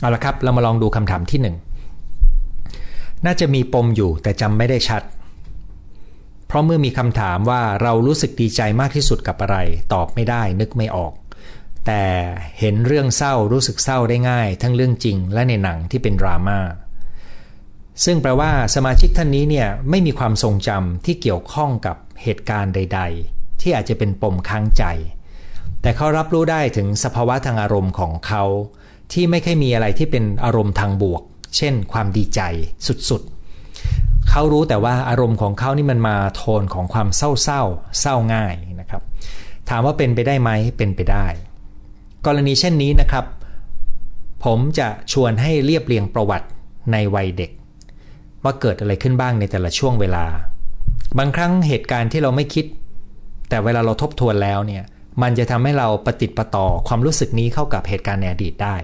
เอาละครับ เรามาลองดูคำถามที่หนึ่งน่าจะมีปมอยู่แต่จำไม่ได้ชัด เพราะเมื่อมีคำถามว่าเรารู้สึกดีใจมากที่สุดกับอะไร ตอบไม่ได้นึกไม่ออก แต่เห็นเรื่องเศร้ารู้สึกเศร้าได้ง่าย ทั้งเรื่องจริงและในหนังที่เป็นดราม่าซึ่งแปลว่าสมาชิกท่านนี้เนี่ยไม่มีความทรงจำที่เกี่ยวข้องกับเหตุการณ์ใด ๆ ที่อาจจะเป็นปมค้างใจ แต่เขารับรู้ได้ถึงสภาวะทางอารมณ์ของเขา ที่ไม่เคยมีอะไรที่เป็นอารมณ์ทางบวก เช่น ความดีใจสุดๆ เขารู้แต่ว่าอารมณ์ของเขานี่มันมาโทนของความเศร้าเศร้าเศร้าง่ายนะครับ ถามว่าเป็นไปได้ไหมเป็นไปได้ กรณีเช่นนี้นะครับ ผมจะชวนให้เรียบเรียงประวัติในวัยเด็ก ว่าเกิดอะไรขึ้นบ้างในแต่ละช่วงเวลา บางครั้งเหตุการณ์ที่เราไม่คิด แต่เวลาเราทบทวนแล้วเนี่ยมันจะทำให้เราปฏิติประต่อความรู้สึกนี้เข้ากับเหตุการณ์ในอดีตได้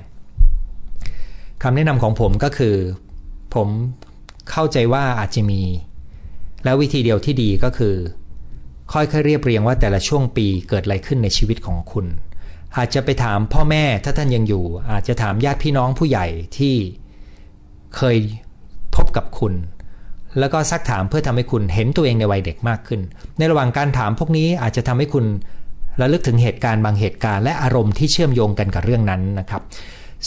คำแนะนำของผมก็คือ ผมเข้าใจว่าอาจจะมี แล้ววิธีเดียวที่ดีก็คือ ค่อยๆเรียบเรียงว่าแต่ละช่วงปีเกิดอะไรขึ้นในชีวิตของคุณ อาจจะไปถามพ่อแม่ถ้าท่านยังอยู่ อาจจะถามญาติพี่น้องผู้ใหญ่ที่เคยพบกับคุณ แล้วก็ซักถามเพื่อทำให้คุณเห็นตัวเองในวัยเด็กมากขึ้น ในระหว่างการถามพวกนี้อาจจะทำให้คุณระลึกถึงเหตุการณ์บางเหตุการณ์และอารมณ์ที่เชื่อมโยงกันกับเรื่องนั้นนะครับ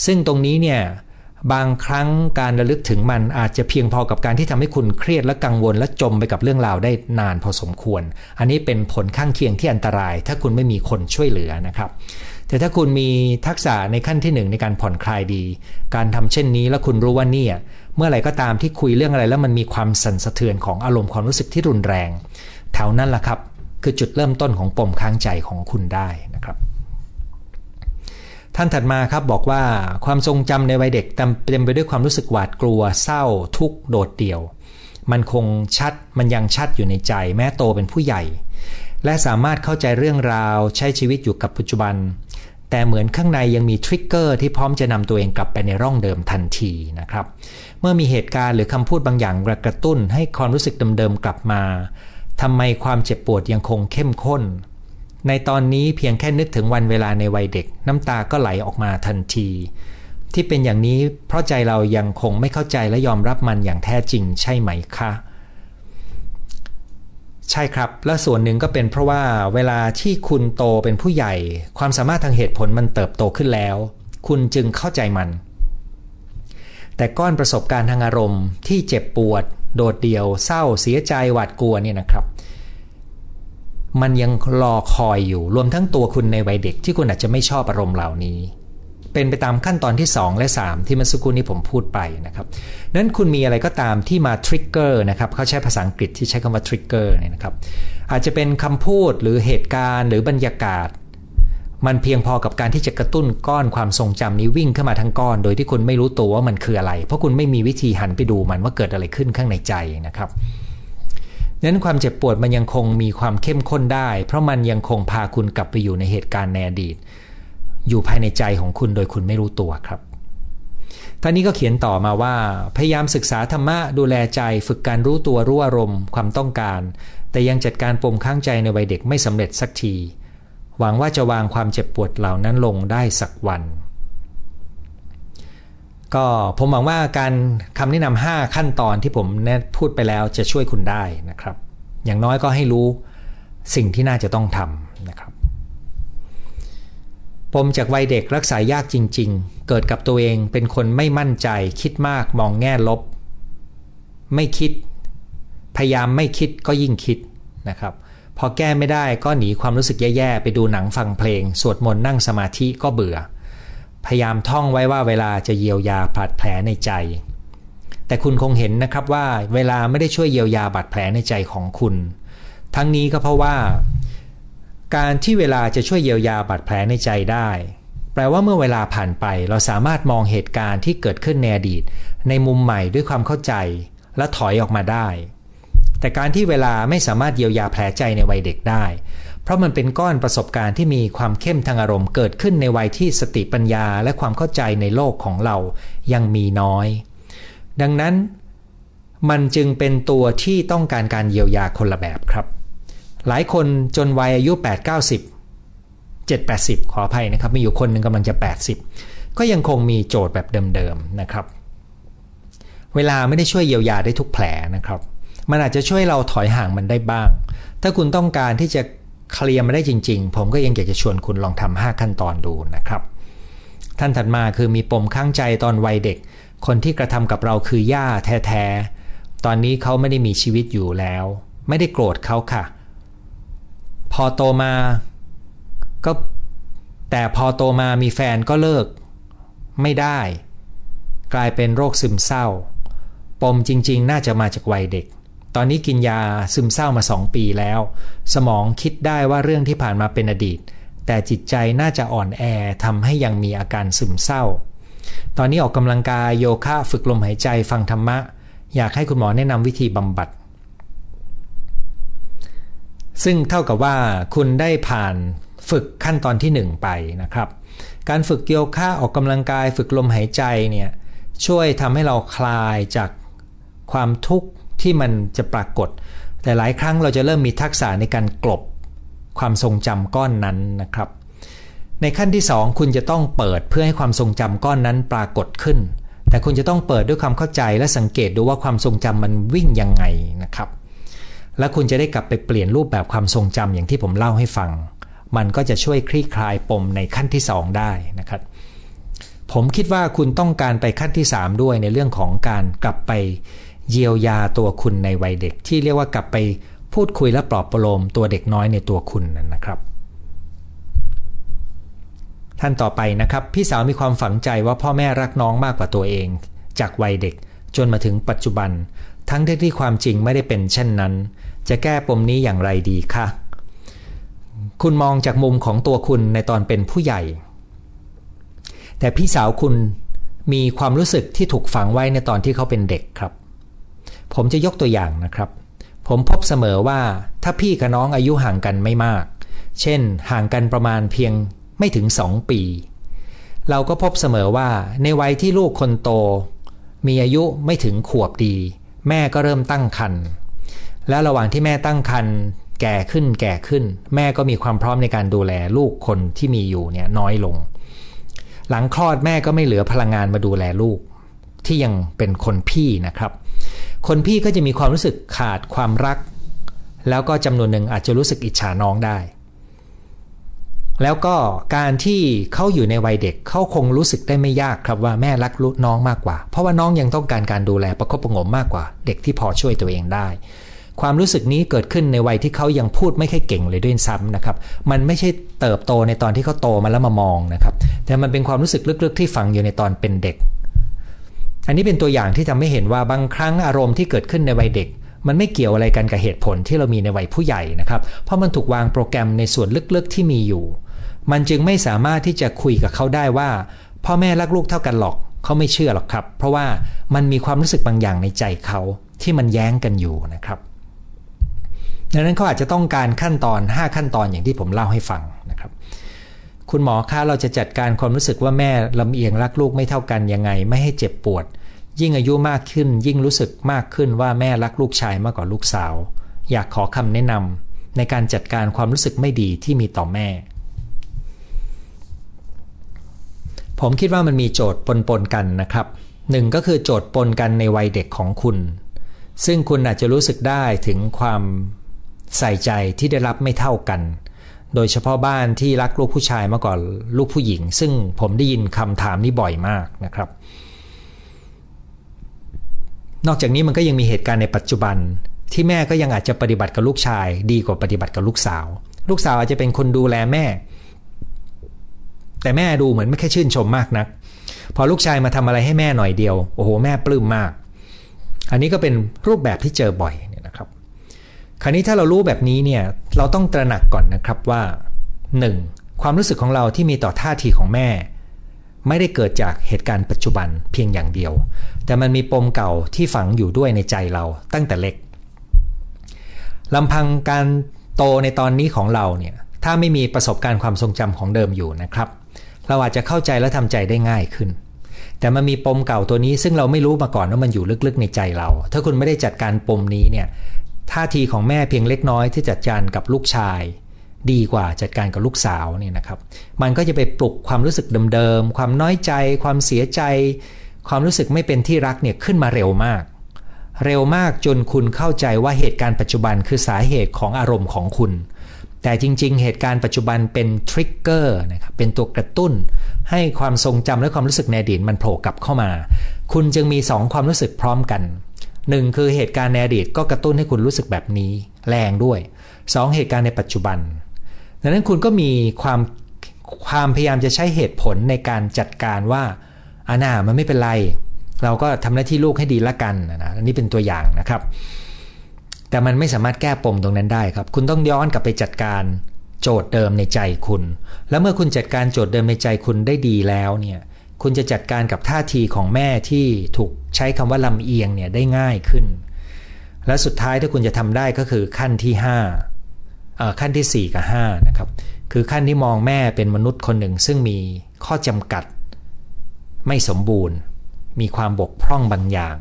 ซึ่งตรงนี้เนี่ย บางครั้งการระลึกถึงมันอาจจะเพียงพอกับการที่ทำให้คุณเครียดและกังวลและจมไปกับเรื่องราวได้นานพอสมควร อันนี้เป็นผลข้างเคียงที่อันตราย ถ้าคุณไม่มีคนช่วยเหลือนะครับ แต่ถ้าคุณมีทักษะในขั้นที่หนึ่งในการผ่อนคลายดี การทำเช่นนี้แล้วคุณรู้ว่านี่เมื่อไหร่ก็ตามที่คุยเรื่องอะไรแล้วมันมีความสั่นสะเทือนของอารมณ์ความรู้สึกที่รุนแรงแถวนั้นแหละครับ คือจุดเริ่มต้นของปมค้างใจของคุณได้นะครับ ท่านถัดมาครับบอกว่าความทรงจำในวัยเด็กเต็มไปด้วยความรู้สึกหวาดกลัว เศร้า ทุกข์โดดเดี่ยว มันคงชัดมันยังชัดอยู่ในใจ แม้โตเป็นผู้ใหญ่ และสามารถเข้าใจเรื่องราวใช้ชีวิตอยู่กับปัจจุบัน แต่เหมือนข้างในยังมีทริกเกอร์ที่พร้อมจะนำตัวเองกลับไปในร่องเดิมทันทีนะครับ เมื่อมีเหตุการณ์หรือคำพูดบางอย่างกระตุ้น ให้ความรู้สึกเดิมๆกลับมาทำไมความเจ็บปวดยังคงเข้มข้น ในตอนนี้เพียงแค่นึกถึงวันเวลาในวัยเด็ก น้ำตาก็ไหลออกมาทันที ที่เป็นอย่างนี้เพราะใจเรายังคงไม่เข้าใจและยอมรับมันอย่างแท้จริงใช่ไหมคะใช่ครับ และส่วนหนึ่งก็เป็นเพราะว่าเวลาที่คุณโตเป็นผู้ใหญ่ ความสามารถทางเหตุผลมันเติบโตขึ้นแล้ว คุณจึงเข้าใจมัน แต่ก้อนประสบการณ์ทางอารมณ์ที่เจ็บปวด โดดเดี่ยว เศร้าเสียใจหวาดกลัวเนี่ยนะครับ มันยังรอคอยอยู่รวมทั้งตัวคุณในวัยเด็กที่คุณอาจจะไม่ชอบอารมณ์เหล่านี้ เป็นไปตามขั้นตอนที่ 2 และ 3 ที่มื่อสักครู่นี้ผมพูดไปนะครับนั้นคุณมีอะไรก็ตามที่มาทริกเกอร์นะครับเขาใช้ภาษาอังกฤษที่ใช้คำว่าทริกเกอร์เนี่ยนะครับอาจจะเป็นคำพูดหรือเหตุการณ์หรือบรรยากาศ มันเพียงพอกับการที่จะกระตุ้นก้อนความทรงจำนี้วิ่งขึ้นมาทั้งก้อน โดยที่คุณไม่รู้ตัวว่ามันคืออะไร เพราะคุณไม่มีวิธีหันไปดูมันว่าเกิดอะไรขึ้นข้างในใจนะครับ นั้นความเจ็บปวดมันยังคงมีความเข้มข้นได้ เพราะมันยังคงพาคุณกลับไปอยู่ในเหตุการณ์ในอดีต อยู่ภายในใจของคุณโดยคุณไม่รู้ตัวครับท่านนี้ก็เขียนต่อมาว่า พยายามศึกษาธรรมะดูแลใจฝึกการรู้ตัวรู้อารมณ์ความต้องการ แต่ยังจัดการปมข้างใจในวัยเด็กไม่สำเร็จสักที หวังว่าจะวางความเจ็บปวดเหล่านั้นลงได้สักวัน ก็ผมหวังว่าการคำแนะนำ5ขั้นตอนที่ผมแนพูดไปแล้วจะช่วยคุณได้นะครับ อย่างน้อยก็ให้รู้สิ่งที่น่าจะต้องทำนะครับปมจากวัยเด็กรักษายากจริง ๆ เกิดกับตัวเองเป็นคนไม่มั่นใจ คิดมากมองแง่ลบ ไม่คิด พยายามไม่คิดก็ยิ่งคิดนะครับ พอแก้ไม่ได้ก็หนีความรู้สึกแย่ ๆ ไปดูหนังฟังเพลง สวดมนต์นั่งสมาธิก็เบื่อ พยายามท่องไว้ว่าเวลาจะเยียวยาบาดแผลในใจ แต่คุณคงเห็นนะครับว่าเวลาไม่ได้ช่วยเยียวยาบาดแผลในใจของคุณ ทั้งนี้ก็เพราะว่า การที่เวลาจะช่วยเยียวยาบาดแผลในใจได้ แปลว่าเมื่อเวลาผ่านไปเราสามารถมองเหตุการณ์ที่เกิดขึ้นในอดีต ในมุมใหม่ด้วยความเข้าใจ และถอยออกมาได้ แต่การที่เวลาไม่สามารถเยียวยาแผลใจในวัยเด็กได้ เพราะมันเป็นก้อนประสบการณ์ที่มีความเข้มทางอารมณ์เกิดขึ้นในวัยที่สติปัญญาและความเข้าใจในโลกของเรายังมีน้อย ดังนั้นมันจึงเป็นตัวที่ต้องการการเยียวยาคนละแบบครับ หลายคนจนวัยอายุ 8 90 7 80 ขออภัยนะครับ มีอยู่คนหนึ่งกำลังจะ 80 ก็ยังคงมีโจทย์แบบเดิมๆนะครับ เวลาไม่ได้ช่วยเยียวยาได้ทุกแผลนะครับ มันอาจจะช่วยเราถอยห่างมันได้บ้าง ถ้าคุณต้องการที่จะ เคลียร์มาได้จริง ๆ ผมก็ยังอยากจะชวนคุณลองทำ5ขั้นตอนดูนะครับ ท่านถัดมาคือมีปมข้างใจตอนวัยเด็ก คนที่กระทำกับเราคือย่าแท้ๆ ตอนนี้เขาไม่ได้มีชีวิตอยู่แล้ว ไม่ได้โกรธเขาค่ะ พอโตมาก็แต่พอโตมามีแฟนก็เลิก ไม่ได้ กลายเป็นโรคซึมเศร้า ปมจริง ๆ น่าจะมาจากวัยเด็ก ตอนนี้กินยาซึมเศร้ามาสองปีแล้ว สมองคิดได้ว่าเรื่องที่ผ่านมาเป็นอดีต แต่จิตใจน่าจะอ่อนแอทำให้ยังมีอาการซึมเศร้า ตอนนี้ออกกำลังกายโยคะฝึกลมหายใจฟังธรรมะ อยากให้คุณหมอแนะนำวิธีบำบัด ซึ่งเท่ากับว่าคุณได้ผ่านฝึกขั้นตอนที่ 1 ไปนะครับ การฝึกโยคะออกกำลังกายฝึกลมหายใจเนี่ยช่วยทำให้เราคลายจากความทุกข์ ที่มันจะปรากฏ แต่หลายครั้งเราจะเริ่มมีทักษะในการกลบความทรงจำก้อนนั้นนะครับ ในขั้นที่ 2 คุณจะต้องเปิดเพื่อให้ความทรงจำก้อนนั้นปรากฏขึ้น แต่คุณจะต้องเปิดด้วยความเข้าใจและสังเกตดูว่าความทรงจำมันวิ่งยังไงนะครับ และคุณจะได้กลับไปเปลี่ยนรูปแบบความทรงจำอย่างที่ผมเล่าให้ฟัง มันก็จะช่วยคลี่คลายปมในขั้นที่ 2 ได้นะครับผมคิดว่าคุณต้องการไปขั้นที่ 3 ด้วยในเรื่องของการกลับไป เยียวยาตัวคุณในวัยเด็ก ที่เรียกว่ากลับไปพูดคุยและปลอบประโลมตัวเด็กน้อยในตัวคุณนะครับท่านต่อไปนะครับ พี่สาวมีความฝังใจว่าพ่อแม่รักน้องมากกว่าตัวเอง จากวัยเด็กจนมาถึงปัจจุบัน ทั้งที่ความจริงไม่ได้เป็นเช่นนั้น จะแก้ปมนี้อย่างไรดีคะคุณมองจากมุมของตัวคุณในตอนเป็นผู้ใหญ่ แต่พี่สาวคุณมีความรู้สึกที่ถูกฝังไว้ในตอนที่เขาเป็นเด็กครับ ผมจะยกตัวอย่างนะครับ ผมพบเสมอว่าถ้าพี่กับน้องอายุห่างกันไม่มาก เช่น ห่างกันประมาณเพียงไม่ถึงสองปี เราก็พบเสมอว่าในวัยที่ลูกคนโต มีอายุไม่ถึงขวบดี แม่ก็เริ่มตั้งครรภ์และระหว่างที่แม่ตั้งครรภ์แก่ขึ้นแก่ขึ้น แม่ก็มีความพร้อมในการดูแลลูกคนที่มีอยู่เนี่ยน้อยลง หลังคลอดแม่ก็ไม่เหลือพลังงานมาดูแลลูก ที่ยังเป็นคนพี่นะครับ คนพี่ก็จะมีความรู้สึกขาดความรัก แล้วก็จำนวนหนึ่งอาจจะรู้สึกอิจฉาน้องได้ แล้วก็การที่เขาอยู่ในวัยเด็กเขาคงรู้สึกได้ไม่ยากครับว่าแม่รักลูกน้องมากกว่า เพราะว่าน้องยังต้องการการดูแลประคบประงมมากกว่า เด็กที่พอช่วยตัวเองได้ ความรู้สึกนี้เกิดขึ้นในวัยที่เขายังพูดไม่ค่อยเก่งเลยด้วยซ้ำนะครับ มันไม่ใช่เติบโตในตอนที่เขาโตมาแล้วมามองนะครับ แต่มันเป็นความรู้สึกลึกๆ ที่ฝังอยู่ในตอนเป็นเด็ก อันนี้เป็นตัวอย่างที่ทำให้เห็นว่าบางครั้งอารมณ์ที่เกิดขึ้นในวัยเด็ก มันไม่เกี่ยวอะไรกันกับเหตุผลที่เรามีในวัยผู้ใหญ่นะครับ เพราะมันถูกวางโปรแกรมในส่วนลึกๆที่มีอยู่ มันจึงไม่สามารถที่จะคุยกับเขาได้ว่า พ่อแม่รักลูกเท่ากันหรอกเขาไม่เชื่อหรอกครับ เพราะว่ามันมีความรู้สึกบางอย่างในใจเขาที่มันแย้งกันอยู่นะครับดังนั้นเขาอาจจะต้องการขั้นตอน 5 ขั้นตอนอย่างที่ผมเล่าให้ฟัง คุณหมอคะเราจะจัดการความรู้สึกว่าแม่ลำเอียงรักลูกไม่เท่ากันยังไง ไม่ให้เจ็บปวด ยิ่งอายุมากขึ้น ยิ่งรู้สึกมากขึ้นว่าแม่รักลูกชายมากกว่าลูกสาว อยากขอคำแนะนำในการจัดการความรู้สึกไม่ดีที่มีต่อแม่ ผมคิดว่ามันมีโจทย์ปนๆกันนะครับหนึ่งก็คือโจทย์ปนกันในวัยเด็กของคุณ ซึ่งคุณอาจจะรู้สึกได้ถึงความใส่ใจที่ได้รับไม่เท่ากัน โดยเฉพาะบ้านที่รักลูกผู้ชายมากกว่าลูกผู้หญิง ซึ่งผมได้ยินคำถามนี้บ่อยมากนะครับ นอกจากนี้มันก็ยังมีเหตุการณ์ในปัจจุบัน ที่แม่ก็ยังอาจจะปฏิบัติกับลูกชาย ดีกว่าปฏิบัติกับลูกสาว ลูกสาวอาจจะเป็นคนดูแลแม่ แต่แม่ดูเหมือนไม่แค่ชื่นชมมากนัก พอลูกชายมาทำอะไรให้แม่หน่อยเดียว โอ้โห แม่ปลื้มมาก อันนี้ก็เป็นรูปแบบที่เจอบ่อยเนี่ยนะครับ คราวนี้ถ้าเรารู้แบบนี้เนี่ยเราต้องตระหนักก่อนนะครับว่า 1. ความรู้สึกของเราที่มีต่อท่าทีของแม่ ไม่ได้เกิดจากเหตุการณ์ปัจจุบันเพียงอย่างเดียว แต่มันมีปมเก่าที่ฝังอยู่ด้วยในใจเราตั้งแต่เล็กลำพังการโตในตอนนี้ของเราเนี่ยถ้าไม่มีประสบการณ์ความทรงจำของเดิมอยู่นะครับ เราอาจจะเข้าใจและทำใจได้ง่ายขึ้น แต่มันมีปมเก่าตัวนี้ซึ่งเราไม่รู้มาก่อนว่ามันอยู่ลึกๆในใจเรา ถ้าคุณไม่ได้จัดการปมนี้เนี่ย ท่าทีของแม่เพียงเล็กน้อยที่จัดการกับลูกชาย ดีกว่าจัดการกับลูกสาวเนี่ยนะครับ มันก็จะไปปลุกความรู้สึกเดิมๆความน้อยใจ ความเสียใจ ความรู้สึกไม่เป็นที่รักเนี่ยขึ้นมาเร็วมาก เร็วมากจนคุณเข้าใจว่าเหตุการณ์ปัจจุบันคือสาเหตุของอารมณ์ของคุณ แต่จริง ๆ เหตุการณ์ปัจจุบันเป็นทริกเกอร์นะครับเป็นตัวกระตุ้น ให้ความทรงจำและความรู้สึกในอดีตมันโผล่กลับเข้ามา คุณจึงมีสองความรู้สึกพร้อมกัน หนึ่งคือเหตุการณ์ในอดีตก็กระตุ้นให้คุณรู้สึกแบบนี้ แรงด้วยสองเหตุการณ์ในปัจจุบัน ดังนั้นคุณก็มีความความพยายามจะใช้เหตุผลในการจัดการว่าอานามันไม่เป็นไร เราก็ทำหน้าที่ลูกให้ดีละกันนะอันนี้เป็นตัวอย่างนะครับ แต่มันไม่สามารถแก้ปมตรงนั้นได้ครับ คุณต้องย้อนกลับไปจัดการโจทย์เดิมในใจคุณ แล้วเมื่อคุณจัดการโจทย์เดิมในใจคุณได้ดีแล้วเนี่ย คุณจะจัดการกับท่าทีของแม่ที่ถูกใช้คำว่าลำเอียงเนี่ยได้ง่ายขึ้น และสุดท้ายถ้าคุณจะทำได้ก็คือขั้นที่5ขั้นที่ 4 กับ5นะครับคือขั้นที่มองแม่เป็นมนุษย์คนหนึ่งซึ่งมีข้อจำกัด ไม่สมบูรณ์ มีความบกพร่องบางอย่าง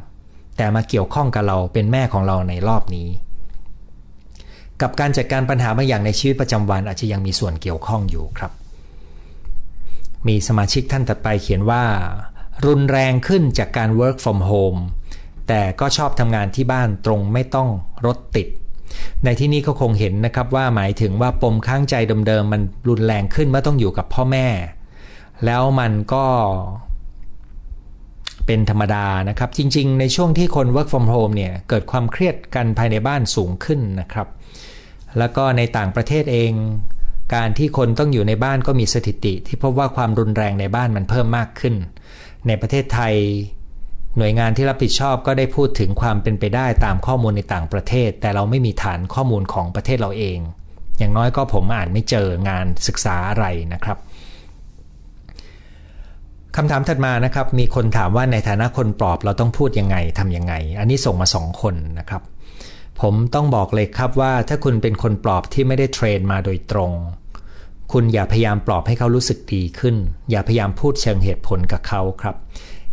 แต่มาเกี่ยวข้องกับเราเป็นแม่ของเราในรอบนี้ กับการจัดการปัญหาบางอย่างในชีวิตประจำวันอาจจะยังมีส่วนเกี่ยวข้องอยู่ครับ มีสมาชิกท่านถัดไปเขียนว่า รุนแรงขึ้นจากการ work from home แต่ก็ชอบทำงานที่บ้านตรงไม่ต้องรถติด ในที่นี้ก็คงเห็นนะครับว่าหมายถึงว่าปมข้างใจเดิมๆมันรุนแรงขึ้นเมื่อต้องอยู่กับพ่อแม่ แล้วมันก็เป็นธรรมดานะครับ จริงๆ ในช่วงที่คน work from home เนี่ยเกิดความเครียดกันภายในบ้านสูงขึ้นนะครับ แล้วก็ในต่างประเทศเอง การที่คนต้องอยู่ในบ้านก็มีสถิติ ที่พบว่าความรุนแรงในบ้านมันเพิ่มมากขึ้น ในประเทศไทย หน่วยงานที่รับผิดชอบก็ได้พูดถึงความเป็นไปได้ตามข้อมูลในต่างประเทศ แต่เราไม่มีฐานข้อมูลของประเทศเราเอง อย่างน้อยก็ผมอ่านไม่เจองานศึกษาอะไรนะครับคำถามถัดมานะครับ มีคนถามว่าในฐานะคนปลอบเราต้องพูดยังไงทำยังไง อันนี้ส่งมาสองคนนะครับ ผมต้องบอกเลยครับว่าถ้าคุณเป็นคนปลอบที่ไม่ได้เทรนมาโดยตรง คุณอย่าพยายามปลอบให้เขารู้สึกดีขึ้น อย่าพยายามพูดเชิงเหตุผลกับเขาครับ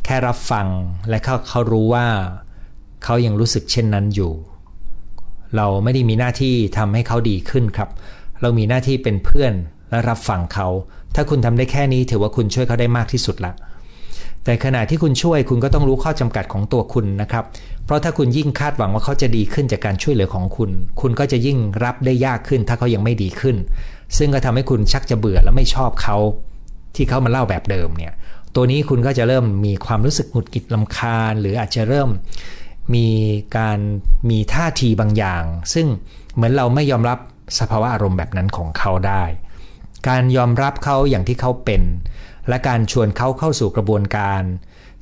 แค่รับฟังและเขาเขารู้ว่าเขายังรู้สึกเช่นนั้นอยู่ เราไม่ได้มีหน้าที่ทำให้เขาดีขึ้นครับ เรามีหน้าที่เป็นเพื่อนและรับฟังเขา ถ้าคุณทำได้แค่นี้ถือว่าคุณช่วยเขาได้มากที่สุดละแต่ขณะที่คุณช่วยคุณก็ต้องรู้ข้อจำกัดของตัวคุณนะครับ เพราะถ้าคุณยิ่งคาดหวังว่าเขาจะดีขึ้นจากการช่วยเหลือของคุณ คุณก็จะยิ่งรับได้ยากขึ้น ถ้าเขายังไม่ดีขึ้น ซึ่งก็ทำให้คุณชักจะเบื่อและไม่ชอบเขาที่เขามาเล่าแบบเดิมเนี่ยตัวนี้คุณก็จะเริ่มมีความรู้สึกหงุดหงิดลำคาญ หรืออาจจะเริ่มมีการมีท่าทีบางอย่าง ซึ่งเหมือนเราไม่ยอมรับสภาวะอารมณ์แบบนั้นของเขาได้ การยอมรับเขาอย่างที่เขาเป็น และการชวนเขาเข้าสู่กระบวนการ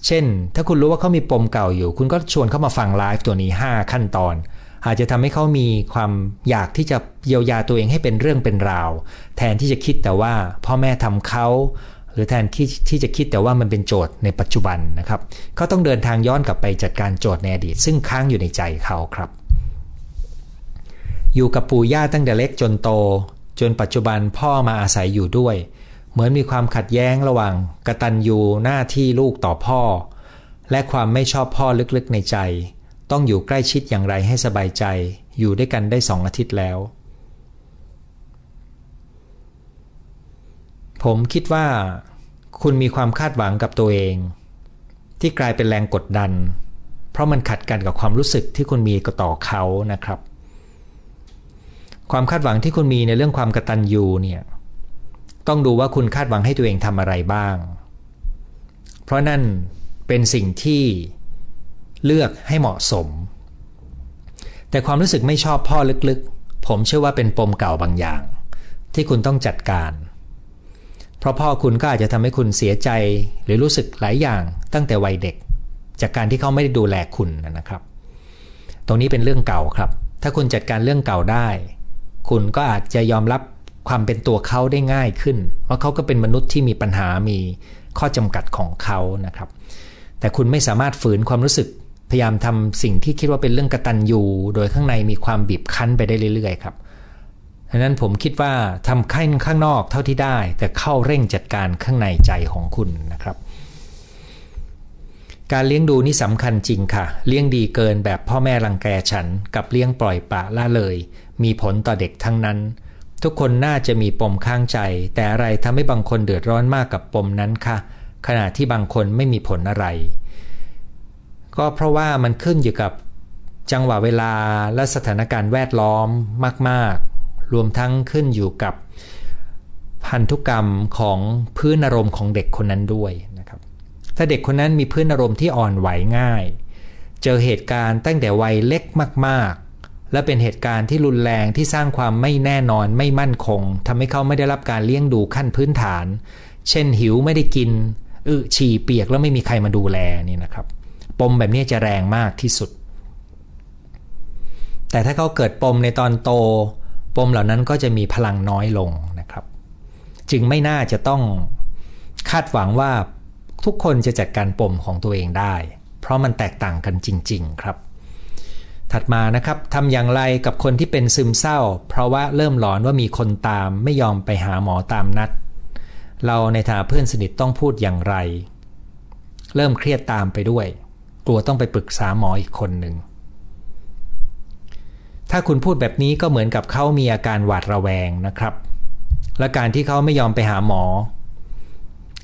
เช่น ถ้าคุณรู้ว่าเขามีปมเก่าอยู่ คุณก็ชวนเขามาฟังไลฟ์ตัวนี้ 5 ขั้นตอน อาจจะทำให้เขามีความอยากที่จะเยียวยาตัวเองให้เป็นเรื่องเป็นราว แทนที่จะคิดแต่ว่าพ่อแม่ทำเขาหรือแทนที่ที่จะคิดแต่ว่ามันเป็นโจทย์ในปัจจุบันนะครับเขาต้องเดินทางย้อนกลับไปจัดการโจทย์ในอดีต ซึ่งค้างอยู่ในใจเขาครับ อยู่กับปู่ย่าตั้งแต่เล็กจนโต จนปัจจุบันพ่อมาอาศัยอยู่ด้วย เหมือนมีความขัดแย้งระหว่างกตัญญูหน้าที่ลูกต่อพ่อ และความไม่ชอบพ่อลึกๆในใจ ต้องอยู่ใกล้ชิดอย่างไรให้สบายใจ อยู่ด้วยกันได้สองอาทิตย์แล้ว ผมคิดว่า คุณมีความคาดหวังกับตัวเอง ที่กลายเป็นแรงกดดัน เพราะมันขัดกันกับความรู้สึกที่คุณมีต่อเขานะครับ ความคาดหวังที่คุณมีในเรื่องความกระตัญญูเนี่ยต้องดูว่าคุณคาดหวังให้ตัวเองทำอะไรบ้าง เพราะนั่นเป็นสิ่งที่ เลือกให้เหมาะสม แต่ความรู้สึกไม่ชอบพ่อลึกๆ ผมเชื่อว่าเป็นปมเก่าบางอย่าง ที่คุณต้องจัดการ เพราะพ่อคุณก็อาจจะทำให้คุณเสียใจหรือรู้สึกหลายอย่างตั้งแต่วัยเด็ก จากการที่เขาไม่ได้ดูแลคุณนะครับ ตรงนี้เป็นเรื่องเก่าครับ ถ้าคุณจัดการเรื่องเก่าได้ คุณก็อาจจะยอมรับความเป็นตัวเขาได้ง่ายขึ้น เพราะเขาก็เป็นมนุษย์ที่มีปัญหามีข้อจำกัดของเขานะครับ แต่คุณไม่สามารถฝืนความรู้สึก พยายามทำสิ่งที่คิดว่าเป็นเรื่องกระตันยูโดยข้างในมีความบีบคั้นไปได้เรื่อยๆครับดังนั้นผมคิดว่าทำข้างข้างนอกเท่าที่ได้ แต่เข้าเร่งจัดการข้างในใจของคุณนะครับ การเลี้ยงดูนี่สำคัญจริงค่ะ เลี้ยงดีเกินแบบพ่อแม่รังแกฉัน กับเลี้ยงปล่อยปะละเลย มีผลต่อเด็กทั้งนั้น ทุกคนน่าจะมีปมข้างใจ แต่อะไรทำให้บางคนเดือดร้อนมากกับปมนั้นคะขณะที่บางคนไม่มีผลอะไร ก็เพราะว่ามันขึ้นอยู่กับจังหวะเวลาและสถานการณ์แวดล้อมมาก ๆ รวมทั้งขึ้นอยู่กับพันธุกรรมของพื้นอารมณ์ของเด็กคนนั้นด้วยนะครับ ถ้าเด็กคนนั้นมีพื้นอารมณ์ที่อ่อนไหวง่าย เจอเหตุการณ์ตั้งแต่วัยเล็กมาก ๆ และเป็นเหตุการณ์ที่รุนแรงที่สร้างความไม่แน่นอนไม่มั่นคงทำให้เขาไม่ได้รับการเลี้ยงดูขั้นพื้นฐาน เช่นหิวไม่ได้กินอึฉี่เปียกแล้วไม่มีใครมาดูแลนี่นะครับ ปมแบบนี้จะแรงมากที่สุด แต่ถ้าเขาเกิดปมในตอนโต ปมเหล่านั้นก็จะมีพลังน้อยลงนะครับ จึงไม่น่าจะต้องคาดหวังว่าทุกคนจะจัดการปมของตัวเองได้ เพราะมันแตกต่างกันจริง ๆ ครับ ถัดมานะครับทำอย่างไรกับคนที่เป็นซึมเศร้า เพราะว่าเริ่มหลอนว่ามีคนตามไม่ยอมไปหาหมอตามนัด เราในฐานะเพื่อนสนิทต้องพูดอย่างไร เริ่มเครียดตามไปด้วย ลัวต้องไปปรึกษาหมออีกคนหนึ่ง ถ้าคุณพูดแบบนี้ก็เหมือนกับเขามีอาการหวาดระแวงนะครับ และการที่เขาไม่ยอมไปหาหมอ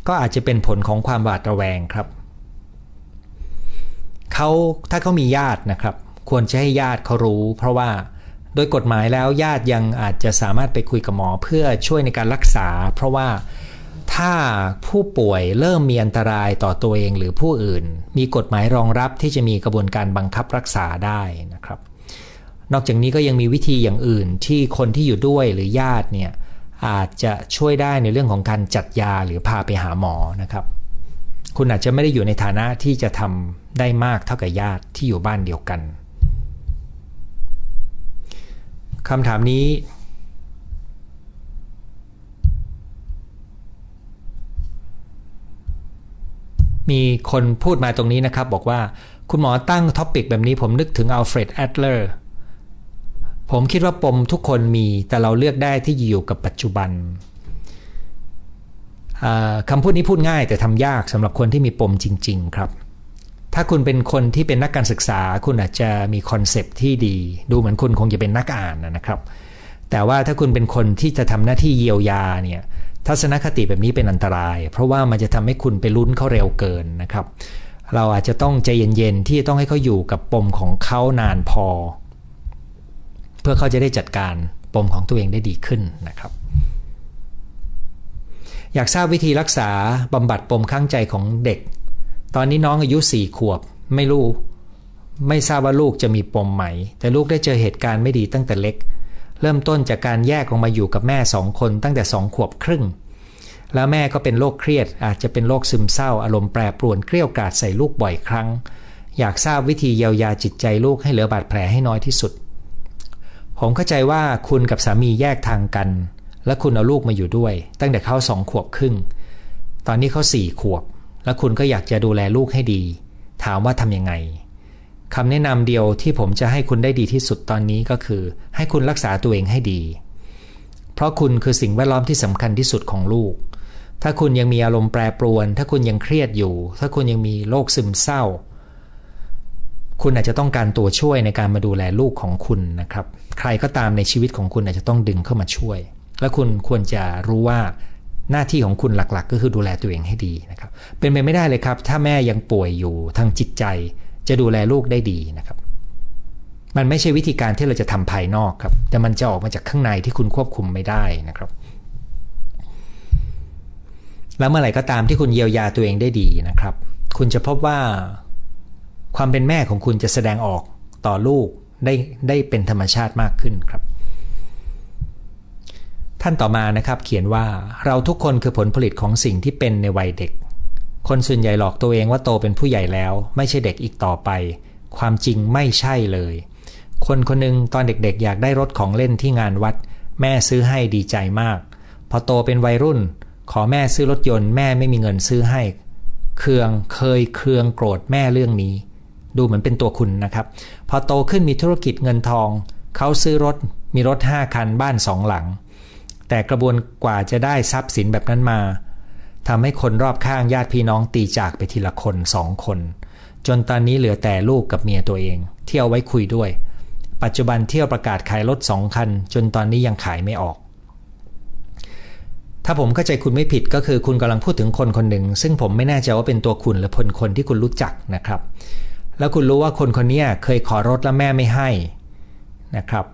ก็อาจจะเป็นผลของความหวาดระแวงครับ เขาถ้าเขามีญาตินะครับ ควรจะให้ญาติเขารู้ เพราะว่าโดยกฎหมายแล้วญาติยังอาจจะสามารถไปคุยกับหมอเพื่อช่วยในการรักษา เพราะว่า ถ้าผู้ป่วยเริ่มมีอันตรายต่อตัวเองหรือผู้อื่น มีกฎหมายรองรับที่จะมีกระบวนการบังคับรักษาได้นะครับ นอกจากนี้ก็ยังมีวิธีอย่างอื่นที่คนที่อยู่ด้วยหรือญาติเนี่ยอาจจะช่วยได้ในเรื่องของการจัดยาหรือพาไปหาหมอนะครับ คุณอาจจะไม่ได้อยู่ในฐานะที่จะทำได้มากเท่ากับญาติที่อยู่บ้านเดียวกันคำถามนี้ มีคนพูดมาตรงนี้นะครับ บอกว่าคุณหมอตั้ง topic แบบนี้ผมนึกถึงอัลเฟรดแอดเลอร์ผมคิดว่าปมทุกคนมีแต่เราเลือกได้ที่อยู่กับปัจจุบันคำพูดนี้พูดง่ายแต่ทำยากสำหรับคนที่มีปมจริง ๆ ครับ ถ้าคุณเป็นคนที่เป็นนักการศึกษา คุณอาจจะมี concept ที่ดี ดูเหมือนคุณคงจะเป็นนักอ่านนะครับ แต่ว่าถ้าคุณเป็นคนที่จะทำหน้าที่เยียวยาเนี่ยทัศนคติแบบนี้เป็นอันตราย เพราะว่ามันจะทำให้คุณไปลุ้นเขาเร็วเกินนะครับ เราอาจจะต้องใจเย็นๆที่ต้องให้เขาอยู่กับปมของเขานานพอ เพื่อเขาจะได้จัดการปมของตัวเองได้ดีขึ้นนะครับ อยากทราบวิธีรักษาบำบัดปมข้างใจของเด็ก ตอนนี้น้องอายุสี่ขวบไม่รู้ ไม่ทราบว่าลูกจะมีปมไหม แต่ลูกได้เจอเหตุการณ์ไม่ดีตั้งแต่เล็ก เริ่มต้นจากการแยกออกมาอยู่กับแม่สองคนตั้งแต่สองขวบครึ่ง แล้วแม่ก็เป็นโรคเครียดอาจจะเป็นโรคซึมเศร้า อารมณ์แปรปรวนเกลี้ยวกราดใส่ลูกบ่อยครั้ง อยากทราบวิธีเยียวยาจิตใจลูกให้เหลือบาดแผลให้น้อยที่สุด ผมเข้าใจว่าคุณกับสามีแยกทางกัน และคุณเอาลูกมาอยู่ด้วย ตั้งแต่เขาสองขวบครึ่ง ตอนนี้เขาสี่ขวบ และคุณก็อยากจะดูแลลูกให้ดี ถามว่าทำยังไง คำแนะนำเดียวที่ผมจะให้คุณได้ดีที่สุดตอนนี้ก็คือ ให้คุณรักษาตัวเองให้ดี เพราะคุณคือสิ่งแวดล้อมที่สำคัญที่สุดของลูก ถ้าคุณยังมีอารมณ์แปรปรวน ถ้าคุณยังเครียดอยู่ ถ้าคุณยังมีโรคซึมเศร้า คุณอาจจะต้องการตัวช่วยในการมาดูแลลูกของคุณนะครับ ใครก็ตามในชีวิตของคุณอาจจะต้องดึงเข้ามาช่วย และคุณควรจะรู้ว่าหน้าที่ของคุณหลักๆ ก็คือดูแลตัวเองให้ดีนะครับ เป็นไปไม่ได้เลยครับ ถ้าแม่ยังป่วยอยู่ทางจิตใจ จะดูแลลูกได้ดีนะครับ มันไม่ใช่วิธีการที่เราจะทำภายนอกครับ แต่มันจะออกมาจากข้างในที่คุณควบคุมไม่ได้นะครับ แล้วเมื่อไหร่ก็ตามที่คุณเยียวยาตัวเองได้ดีนะครับ คุณจะพบว่าความเป็นแม่ของคุณจะแสดงออกต่อลูกได้ได้เป็นธรรมชาติมากขึ้นครับ ท่านต่อมานะครับเขียนว่าเราทุกคนคือผลผลิตของสิ่งที่เป็นในวัยเด็ก คนส่วนใหญ่หลอกตัวเองว่าโตเป็นผู้ใหญ่แล้ว ไม่ใช่เด็กอีกต่อไป ความจริงไม่ใช่เลย คนคนหนึ่งตอนเด็กๆ อยากได้รถของเล่นที่งานวัด แม่ซื้อให้ดีใจมาก พอโตเป็นวัยรุ่น ขอแม่ซื้อรถยนต์แม่ไม่มีเงินซื้อให้เคืองเคยเคืองโกรธแม่เรื่องนี้ ดูเหมือนเป็นตัวคุณนะครับ พอโตขึ้นมีธุรกิจเงินทอง เขาซื้อรถมีรถห้าคันบ้านสองหลัง แต่กระบวนกว่าจะได้ทรัพย์สินแบบนั้นมา ทำให้คนรอบข้างญาติพี่น้องตีจากไปทีละคนสองคน จนตอนนี้เหลือแต่ลูกกับเมียตัวเอง เที่ยวไว้คุยด้วย ปัจจุบันเที่ยวประกาศขายรถสองคัน จนตอนนี้ยังขายไม่ออก ถ้าผมเข้าใจคุณไม่ผิดก็คือคุณกำลังพูดถึงคนคนหนึ่ง ซึ่งผมไม่แน่ใจว่าเป็นตัวคุณหรือคนคนที่คุณรู้จักนะครับ แล้วคุณรู้ว่าคนคนนี้เคยขอรถแล้วแม่ไม่ให้นะครับ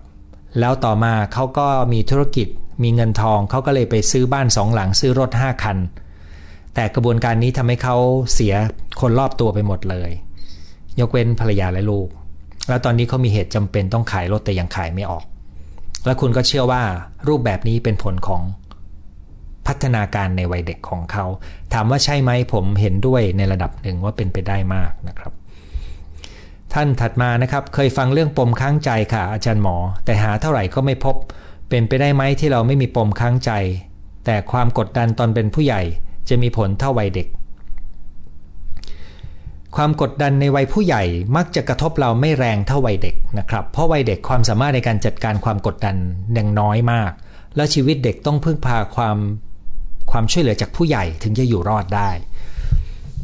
แล้วต่อมาเขาก็มีธุรกิจมีเงินทองเขาก็เลยไปซื้อบ้านสองหลังซื้อรถห้าคัน แต่กระบวนการนี้ทำให้เขาเสียคนรอบตัวไปหมดเลย ยกเว้นภรรยาและลูก แล้วตอนนี้เขามีเหตุจำเป็นต้องขายรถแต่ยังขายไม่ออก แล้วคุณก็เชื่อว่ารูปแบบนี้เป็นผลของพัฒนาการในวัยเด็กของเขา ถามว่าใช่ไหมผมเห็นด้วยในระดับหนึ่งว่าเป็นไปได้มากนะครับ ท่านถัดมานะครับเคยฟังเรื่องปมค้างใจค่ะ อาจารย์หมอ แต่หาเท่าไหร่ก็ไม่พบ เป็นไปได้ไหมที่เราไม่มีปมค้างใจ แต่ความกดดันตอนเป็นผู้ใหญ่ จะมีผลเท่าวัยเด็ก ความกดดันในวัยผู้ใหญ่มักจะกระทบเราไม่แรงเท่าวัยเด็กนะครับเพราะวัยเด็กความสามารถในการจัดการความกดดันยังน้อยมาก และชีวิตเด็กต้องพึ่งพาความความช่วยเหลือจากผู้ใหญ่ถึงจะอยู่รอดได้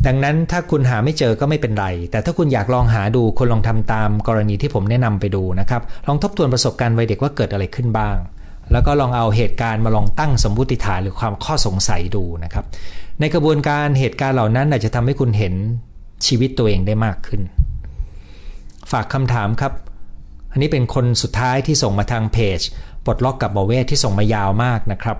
ดังนั้นถ้าคุณหาไม่เจอก็ไม่เป็นไร แต่ถ้าคุณอยากลองหาดูคุณลองทำตามกรณีที่ผมแนะนำไปดูนะครับ ลองทบทวนประสบการณ์วัยเด็กว่าเกิดอะไรขึ้นบ้าง แล้วก็ลองเอาเหตุการณ์มาลองตั้งสมมติฐานหรือความข้อสงสัยดูนะครับ ในกระบวนการเหตุการณ์เหล่านั้นอาจจะทำให้คุณเห็นชีวิตตัวเองได้มากขึ้น ฝากคำถามครับ อันนี้เป็นคนสุดท้ายที่ส่งมาทางเพจปลดล็อกกับหมอเวทที่ส่งมายาวมากนะครับ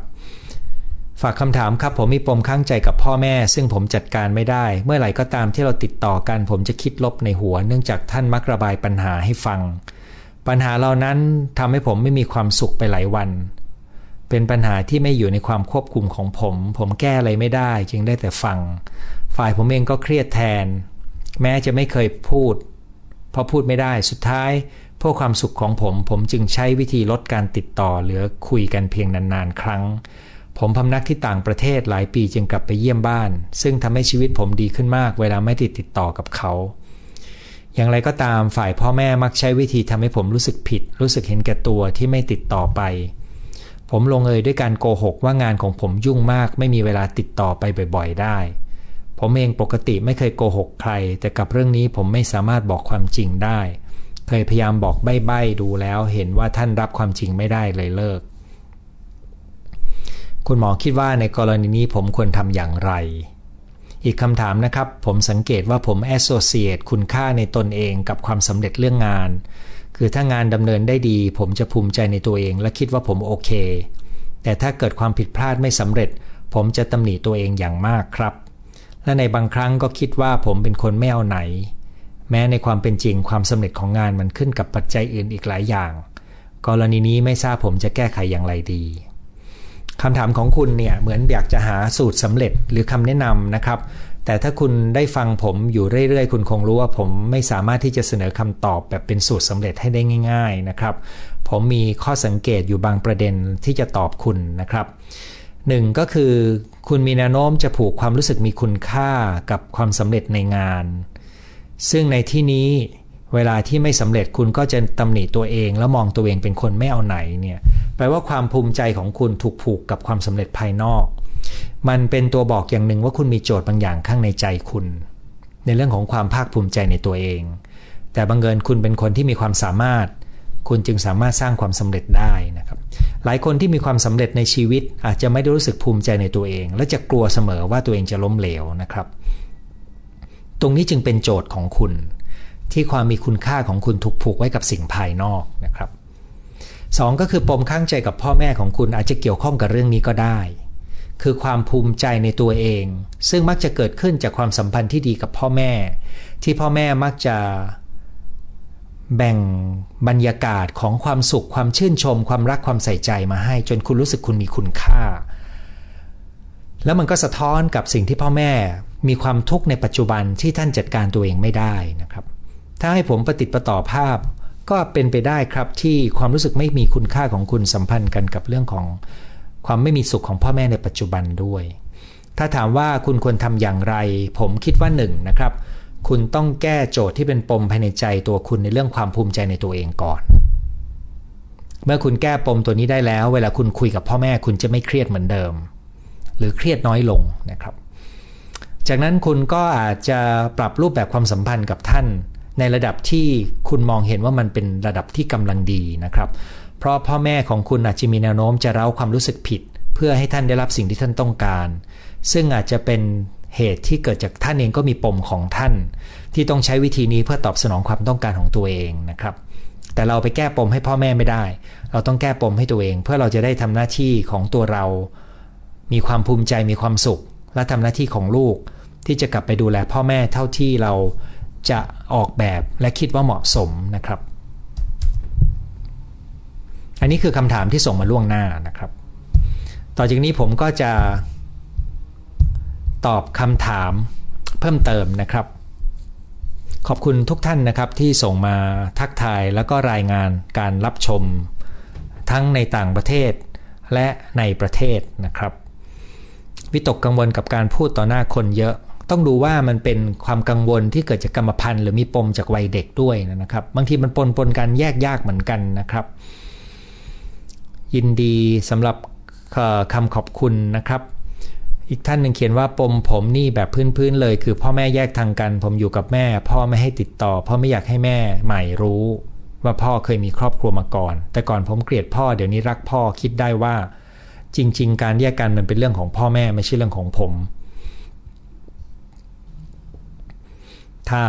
ฝากคำถามครับผมมีปมข้างใจกับพ่อแม่ ซึ่งผมจัดการไม่ได้ เมื่อไหร่ก็ตามที่เราติดต่อกัน ผมจะคิดลบในหัว เนื่องจากท่านมักระบายปัญหาให้ฟัง ปัญหาเหล่านั้นทำให้ผมไม่มีความสุขไปหลายวัน เป็นปัญหาที่ไม่อยู่ในความควบคุมของผม ผมแก้อะไรไม่ได้ จึงได้แต่ฟัง ฝ่ายผมเองก็เครียดแทน แม้จะไม่เคยพูดเพราะพูดไม่ได้สุดท้ายเพื่อความสุขของผม ผมจึงใช้วิธีลดการติดต่อเหลือคุยกันเพียงนานๆ ครั้ง ผมพำนักที่ต่างประเทศหลายปีจึงกลับไปเยี่ยมบ้าน ซึ่งทำให้ชีวิตผมดีขึ้นมากเวลาไม่ติดติดต่อกับเขา อย่างไรก็ตามฝ่ายพ่อแม่มักใช้วิธีทำให้ผมรู้สึกผิด รู้สึกเห็นแก่ตัวที่ไม่ติดต่อไป ผมลงเอยด้วยการโกหกว่างานของผมยุ่งมาก ไม่มีเวลาติดต่อไปบ่อยๆ ได้ ผมเองปกติไม่เคยโกหกใคร แต่กับเรื่องนี้ผมไม่สามารถบอกความจริงได้ เคยพยายามบอกใบ้ๆดูแล้ว เห็นว่าท่านรับความจริงไม่ได้เลยเลิก คุณหมอคิดว่าในกรณีนี้ผมควรทำอย่างไร อีกคำถามนะครับ ผมสังเกตว่าผมแอสโซเชตคุณค่าในตนเองกับความสำเร็จเรื่องงาน คือถ้างานดำเนินได้ดี ผมจะภูมิใจในตัวเอง และคิดว่าผมโอเค แต่ถ้าเกิดความผิดพลาดไม่สำเร็จ ผมจะตำหนิตัวเองอย่างมากครับ และในบางครั้งก็คิดว่าผมเป็นคนไม่เอาไหน แม้ในความเป็นจริงความสำเร็จของงานมันขึ้นกับปัจจัยอื่นอีกหลายอย่าง กรณีนี้ไม่ทราบผมจะแก้ไขอย่างไรดี คำถามของคุณเนี่ยเหมือนอยากจะหาสูตรสำเร็จหรือคำแนะนำนะครับ แต่ถ้าคุณได้ฟังผมอยู่เรื่อยๆ คุณคงรู้ว่าผมไม่สามารถที่จะเสนอคำตอบแบบเป็นสูตรสำเร็จให้ได้ง่าย ๆนะครับ ผมมีข้อสังเกตอยู่บางประเด็นที่จะตอบคุณนะครับหนึ่งก็คือคุณมีแนวโน้มจะผูกความรู้สึกมีคุณค่ากับความสำเร็จในงาน ซึ่งในที่นี้ เวลาที่ไม่สำเร็จคุณก็จะตำหนิตัวเอง แล้วมองตัวเองเป็นคนไม่เอาไหนเนี่ยแปลว่าความภูมิใจของคุณถูกผูกกับความสำเร็จภายนอก มันเป็นตัวบอกอย่างหนึ่งว่าคุณมีโจทย์บางอย่างข้างในใจคุณ ในเรื่องของความภาคภูมิใจในตัวเอง แต่บังเอิญคุณเป็นคนที่มีความสามารถ คุณจึงสามารถสร้างความสำเร็จได้นะครับ หลายคนที่มีความสำเร็จในชีวิตอาจจะไม่ได้รู้สึกภูมิใจในตัวเอง และจะกลัวเสมอว่าตัวเองจะล้มเหลวนะครับ ตรงนี้จึงเป็นโจทย์ของคุณ ที่ความมีคุณค่าของคุณถูกผูกไว้กับสิ่งภายนอกนะครับสองก็คือปมข้างใจกับพ่อแม่ของคุณอาจจะเกี่ยวข้องกับเรื่องนี้ก็ได้ คือความภูมิใจในตัวเอง ซึ่งมักจะเกิดขึ้นจากความสัมพันธ์ที่ดีกับพ่อแม่ ที่พ่อแม่มักจะแบ่งบรรยากาศของความสุขความชื่นชม ความรักความใส่ใจมาให้ จนคุณรู้สึกคุณมีคุณค่า แล้วมันก็สะท้อนกับสิ่งที่พ่อแม่มีความทุกข์ในปัจจุบันที่ท่านจัดการตัวเองไม่ได้นะครับ ถ้าให้ผมประติดประต่อภาพ ก็เป็นไปได้ครับที่ความรู้สึกไม่มีคุณค่าของคุณสัมพันธ์กันกับเรื่องของความไม่มีสุขของพ่อแม่ในปัจจุบันด้วย ถ้าถามว่าคุณควรทำอย่างไร ผมคิดว่าหนึ่งนะครับ คุณต้องแก้โจทย์ที่เป็นปมภายในใจตัวคุณในเรื่องความภูมิใจในตัวเองก่อน เมื่อคุณแก้ปมตัวนี้ได้แล้ว เวลาคุณคุยกับพ่อแม่คุณจะไม่เครียดเหมือนเดิม หรือเครียดน้อยลงนะครับ จากนั้นคุณก็อาจจะปรับรูปแบบความสัมพันธ์กับท่าน ในระดับที่คุณมองเห็นว่ามันเป็นระดับที่กำลังดีนะครับ เพราะพ่อแม่ของคุณอาจจะมีแนวโน้มจะเร้าความรู้สึกผิดพพื่อให้ท่านได้รับสิ่งที่ท่านต้องการ ซึ่งอาจจะเป็นเหตุที่เกิดจากท่านเองก็มีปมของท่าน ที่ต้องใช้วิธีนี้เพื่อตอบสนองความต้องการของตัวเองนะครับ แต่เราไปแก้ปมให้พ่อแม่ไม่ได้ เราต้องแก้ปมให้ตัวเอง เพื่อเราจะได้ทำหน้าที่ของตัวเรา มีความภูมิใจมีความสุข และทำหน้าที่ของลูก ที่จะกลับไปดูแลพ่อแม่เท่าที่เรา จะออกแบบและคิดว่าเหมาะสมนะครับ อันนี้คือคำถามที่ส่งมาล่วงหน้านะครับ ต่อจากนี้ผมก็จะตอบคำถามเพิ่มเติมนะครับ ขอบคุณทุกท่านนะครับที่ส่งมาทักทายแล้วก็รายงานการรับชม ทั้งในต่างประเทศและในประเทศนะครับ วิตกกังวลกับการพูดต่อหน้าคนเยอะ ต้องดูว่ามันเป็นความกังวลที่เกิดจากกรรมพันธุ์หรือมีปมจากวัยเด็กด้วยนะครับ บางทีมันปนปนกันแยกยากเหมือนกันนะครับ ยินดีสำหรับคำขอบคุณนะครับอีกท่านหนึ่งเขียนว่าปมผมนี่แบบพื้นๆเลย คือพ่อแม่แยกทางกัน ผมอยู่กับแม่ พ่อไม่ให้ติดต่อ พ่อไม่อยากให้แม่ใหม่รู้ ว่าพ่อเคยมีครอบครัวมาก่อน แต่ก่อนผมเกลียดพ่อเดี๋ยวนี้รักพ่อคิดได้ว่า จริง ๆ การแยกกันมันเป็นเรื่องของพ่อแม่ไม่ใช่เรื่องของผม ถ้า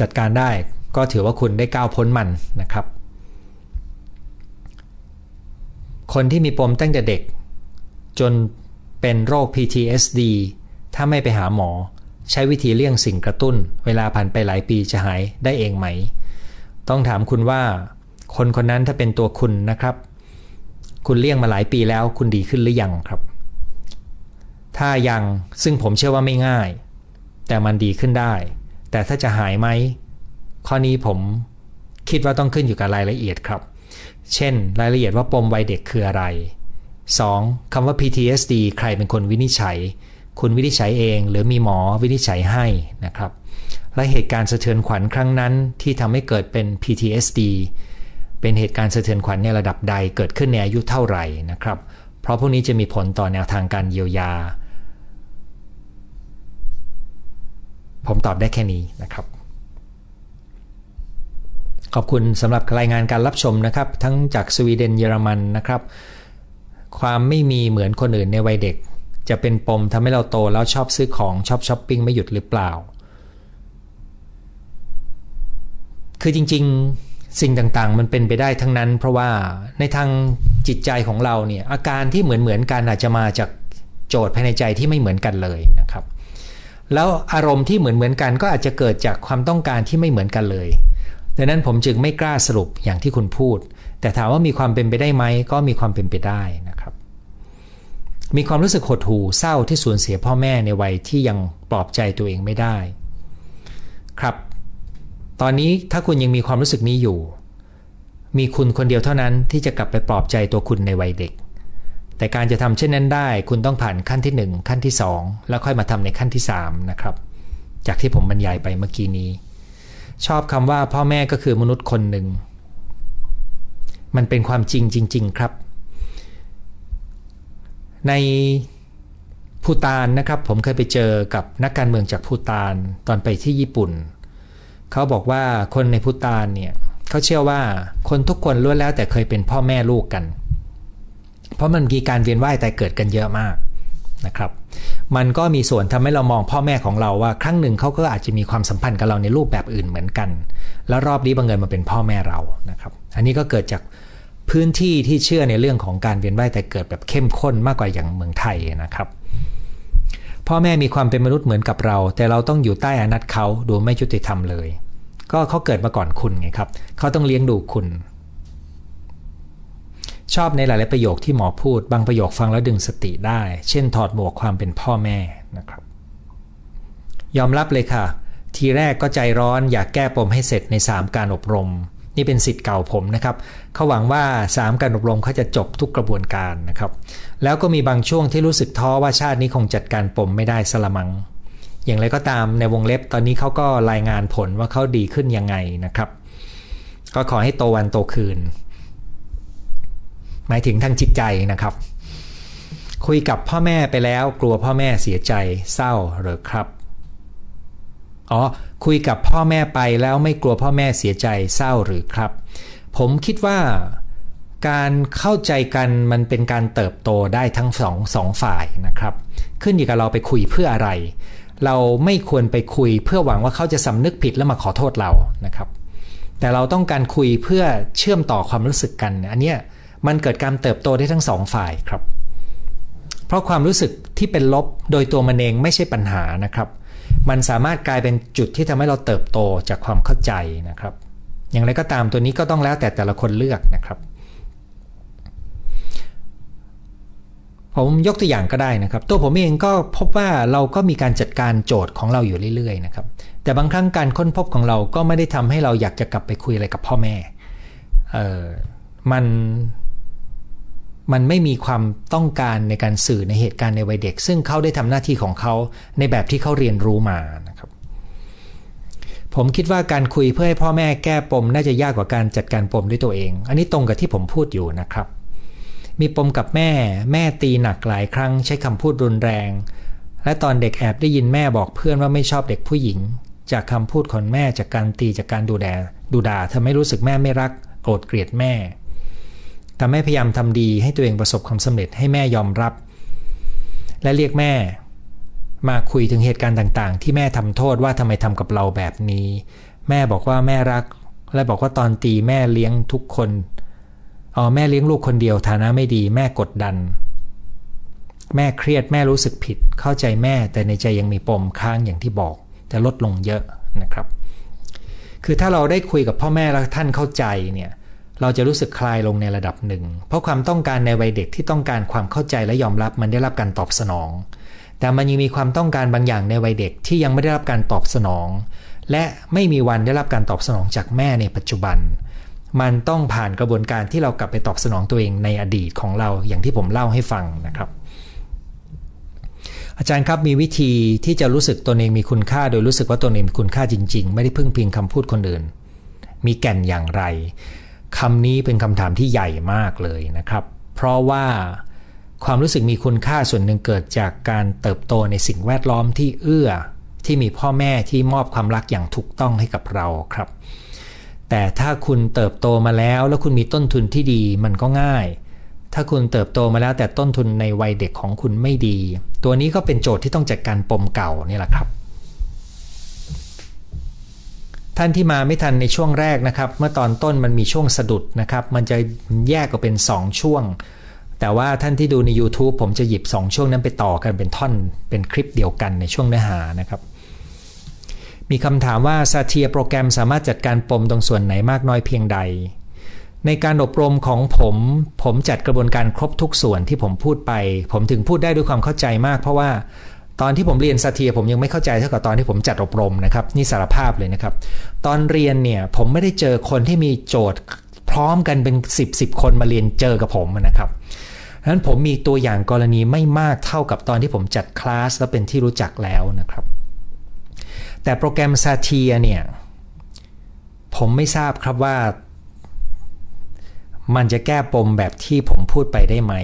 จัดการได้ก็ถือว่าคุณได้ก้าวพ้นมันนะครับ คนที่มีปมตั้งแต่เด็ก จนเป็นโรค PTSD ถ้าไม่ไปหาหมอ ใช้วิธีเลี่ยงสิ่งกระตุ้น เวลาผ่านไปหลายปีจะหายได้เองไหม ต้องถามคุณว่า คนคนนั้นถ้าเป็นตัวคุณนะครับ คุณเลี่ยงมาหลายปีแล้วคุณดีขึ้นหรือยังครับ ถ้ายังซึ่งผมเชื่อว่าไม่ง่าย แต่มันดีขึ้นได้ แต่ถ้าจะหายไหมข้อนี้ผมคิดว่าต้องขึ้นอยู่กับรายละเอียดครับ เช่น รายละเอียดว่าปมวัยเด็กคืออะไร 2. คำว่า PTSD ใครเป็นคนวินิจฉัย คุณวินิจฉัยเอง หรือมีหมอวินิจฉัยให้นะครับ และเหตุการณ์สะเทือนขวัญครั้งนั้นที่ทำให้เกิดเป็น PTSD เป็นเหตุการณ์สะเทือนขวัญในระดับใดเกิดขึ้นในอายุเท่าไหร่นะครับ เพราะพวกนี้จะมีผลต่อแนวทางการเยียวยา ผมตอบได้แค่นี้นะครับ ขอบคุณสำหรับรายงานการรับชมนะครับ ทั้งจากสวีเดนเยอรมันนะครับ ความไม่มีเหมือนคนอื่นในวัยเด็ก จะเป็นปมทำให้เราโตแล้วชอบซื้อของชอบช้อปปิ้งไม่หยุดหรือเปล่า คือจริงๆสิ่งต่างๆ มันเป็นไปได้ทั้งนั้น เพราะว่าในทางจิตใจของเราเนี่ยอาการที่เหมือนเหมือนกันอาจจะมาจากโจทย์ภายในใจที่ไม่เหมือนกันเลยนะครับ แล้วอารมณ์ที่เหมือนเหมือนกันก็อาจจะเกิดจากความต้องการที่ไม่เหมือนกันเลยดังนั้นผมจึงไม่กล้าสรุปอย่างที่คุณพูด แต่ถามว่ามีความเป็นไปได้ไหมก็มีความเป็นไปได้นะครับ มีความรู้สึกหดหู่เศร้าที่สูญเสียพ่อแม่ในวัยที่ยังปลอบใจตัวเองไม่ได้ ครับ ตอนนี้ถ้าคุณยังมีความรู้สึกนี้อยู่ มีคุณคนเดียวเท่านั้นที่จะกลับไปปลอบใจตัวคุณในวัยเด็ก แต่การจะทำเช่นนั้นได้ คุณต้องผ่านขั้นที่ 1 ขั้นที่ 2 แล้วค่อยมาทำในขั้นที่ 3 นะครับ จากที่ผมบรรยายไปเมื่อกี้นี้ ชอบคำว่าพ่อแม่ก็คือมนุษย์คนหนึ่ง มันเป็นความจริงจริง ๆ ครับ ในพูตานนะครับ ผมเคยไปเจอกับนักการเมืองจากพูตานตอนไปที่ญี่ปุ่น เขาบอกว่าคนในพูตานเนี่ยเขาเชื่อว่าคนทุกคนล้วนแล้วแต่เคยเป็นพ่อแม่ลูกกันเราะมันมีการเวียนว่ายแต่เกิดกันเยอะมากนะครับ มันก็มีส่วนทำให้เรามองพ่อแม่ของเราว่า ครั้งหนึ่งเขาก็อาจจะมีความสัมพันธ์กับเราในรูปแบบอื่นเหมือนกัน แล้วรอบนี้บังเอิญมาเป็นพ่อแม่เรานะครับ อันนี้ก็เกิดจากพื้นที่ที่เชื่อในเรื่องของการเวียนว่ายแต่เกิดแบบเข้มข้นมากกว่าอย่างเมืองไทยนะครับ พ่อแม่มีความเป็นมนุษย์เหมือนกับเรา แต่เราต้องอยู่ใต้อนัตเขาดูไม่ยุติธรรมเลย ก็เขาเกิดมาก่อนคุณไงครับเขาต้องเลี้ยงดูคุณ ชอบในหลายๆประโยคที่หมอพูด บางประโยคฟังแล้วดึงสติได้ เช่นถอดหมวกความเป็นพ่อแม่นะครับ ยอมรับเลยค่ะ ทีแรกก็ใจร้อนอยากแก้ปมให้เสร็จใน 3 การอบรม นี่เป็นสิทธิ์เก่าผมนะครับ เขาหวังว่า 3 การอบรมเขาจะจบทุกกระบวนการนะครับ แล้วก็มีบางช่วงที่รู้สึกท้อว่าชาตินี้คงจัดการปมไม่ได้สละมัง อย่างไรก็ตามในวงเล็บตอนนี้เขาก็รายงานผลว่าเขาดีขึ้นยังไงนะครับ ก็ขอให้โตวันโตคืน หมายถึงทางจิตใจนะครับ คุยกับพ่อแม่ไปแล้วกลัวพ่อแม่เสียใจเศร้าหรือครับอ๋อคุยกับพ่อแม่ไปแล้วไม่กลัวพ่อแม่เสียใจเศร้าหรือครับ ผมคิดว่าการเข้าใจกันมันเป็นการเติบโตได้ทั้งสองสองฝ่ายนะครับ ขึ้นอยู่กับเราไปคุยเพื่ออะไร เราไม่ควรไปคุยเพื่อหวังว่าเขาจะสำนึกผิดแล้วมาขอโทษเรานะครับ แต่เราต้องการคุยเพื่อเชื่อมต่อความรู้สึกกัน อันเนี้ย มันเกิดการเติบโตได้ทั้งสองฝ่ายครับ เพราะความรู้สึกที่เป็นลบโดยตัวมันเองไม่ใช่ปัญหานะครับ มันสามารถกลายเป็นจุดที่ทำให้เราเติบโตจากความเข้าใจนะครับ อย่างไรก็ตามตัวนี้ก็ต้องแล้วแต่แต่ละคนเลือกนะครับ ผมยกตัวอย่างก็ได้นะครับ ตัวผมเองก็พบว่าเราก็มีการจัดการโจทย์ของเราอยู่เรื่อยๆนะครับ แต่บางครั้งการค้นพบของเราก็ไม่ได้ทำให้เราอยากจะกลับไปคุยอะไรกับพ่อแม่ เออมัน มันไม่มีความต้องการในการสื่อในเหตุการณ์ในวัยเด็ก ซึ่งเขาได้ทำหน้าที่ของเขาในแบบที่เขาเรียนรู้มานะครับ ผมคิดว่าการคุยเพื่อให้พ่อแม่แก้ปมน่าจะยากกว่าการจัดการปมด้วยตัวเอง อันนี้ตรงกับที่ผมพูดอยู่นะครับ มีปมกับแม่ แม่ตีหนักหลายครั้ง ใช้คำพูดรุนแรง และตอนเด็กแอบได้ยินแม่บอกเพื่อนว่าไม่ชอบเด็กผู้หญิง จากคำพูดของแม่จากการตีจากการดูแลดูด่าเธอไม่รู้สึกแม่ไม่รัก โกรธเกลียดแม่ ทำให้พยายามทำดีให้ตัวเองประสบความสำเร็จให้แม่ยอมรับ และเรียกแม่ มาคุยถึงเหตุการณ์ต่างๆ ที่แม่ทำโทษว่าทำไมทำกับเราแบบนี้ แม่บอกว่าแม่รัก และบอกว่าตอนตีแม่เลี้ยงทุกคนอ๋อแม่เลี้ยงลูกคนเดียวฐานะไม่ดี แม่กดดัน แม่เครียดแม่รู้สึกผิด เข้าใจแม่แต่ในใจยังมีปมค้างอย่างที่บอก แต่ลดลงเยอะนะครับ คือถ้าเราได้คุยกับพ่อแม่แล้วท่านเข้าใจเนี่ย เราจะรู้สึกคลายลงในระดับหนึ่ง เพราะความต้องการในวัยเด็กที่ต้องการความเข้าใจและยอมรับมันได้รับการตอบสนอง แต่มันยังมีความต้องการบางอย่างในวัยเด็กที่ยังไม่ได้รับการตอบสนอง และไม่มีวันได้รับการตอบสนองจากแม่ในปัจจุบัน มันต้องผ่านกระบวนการที่เรากลับไปตอบสนองตัวเองในอดีตของเราอย่างที่ผมเล่าให้ฟังนะครับ อาจารย์ครับมีวิธีที่จะรู้สึกตนเองมีคุณค่า โดยรู้สึกว่าตนเองมีคุณค่าจริง ๆ ไม่ได้พึ่งพิงคำพูดคนอื่น มีแก่นอย่างไร คำนี้เป็นคำถามที่ใหญ่มากเลยนะครับ เพราะว่าความรู้สึกมีคุณค่าส่วนหนึ่งเกิดจากการเติบโตในสิ่งแวดล้อมที่เอื้อ ที่มีพ่อแม่ที่มอบความรักอย่างถูกต้องให้กับเราครับ แต่ถ้าคุณเติบโตมาแล้วแล้วคุณมีต้นทุนที่ดีมันก็ง่าย ถ้าคุณเติบโตมาแล้วแต่ต้นทุนในวัยเด็กของคุณไม่ดี ตัวนี้ก็เป็นโจทย์ที่ต้องจัดการปมเก่านี่แหละครับ ท่านที่มาไม่ทันในช่วงแรกนะครับ เมื่อตอนต้นมันมีช่วงสะดุดนะครับ มันจะแยกออกเป็น 2 ช่วง แต่ว่าท่านที่ดูใน YouTube ผมจะหยิบ 2 ช่วงนั้นไปต่อกันเป็นท่อนเป็นคลิปเดียวกันในช่วงเนื้อหานะครับ มีคำถามว่าซาเทียโปรแกรมสามารถจัดการปมตรงส่วนไหนมากน้อยเพียงใด ในการอบรมของผม ผมจัดกระบวนการครบทุกส่วนที่ผมพูดไป ผมถึงพูดได้ด้วยความเข้าใจมาก เพราะว่า ตอนที่ผมเรียน Satir ผมยังไม่เข้าใจเท่ากับตอนที่ผมจัดอบรมนะครับนี่สารภาพเลยนะครับ ตอนเรียนเนี่ยผมไม่ได้เจอคนที่มีโจทย์พร้อมกันเป็น 10บสคนมาเรียนเจอกับผมนะครับดังนั้นผมมีตัวอย่างกรณีไม่มากเท่ากับตอนที่ผมจัดคลาสแล้วเป็นที่รู้จักแล้วนะครับ แต่โปรแกรม Satir เนี่ยผมไม่ทราบครับว่า มันจะแก้ปมแบบที่ผมพูดไปได้ไหม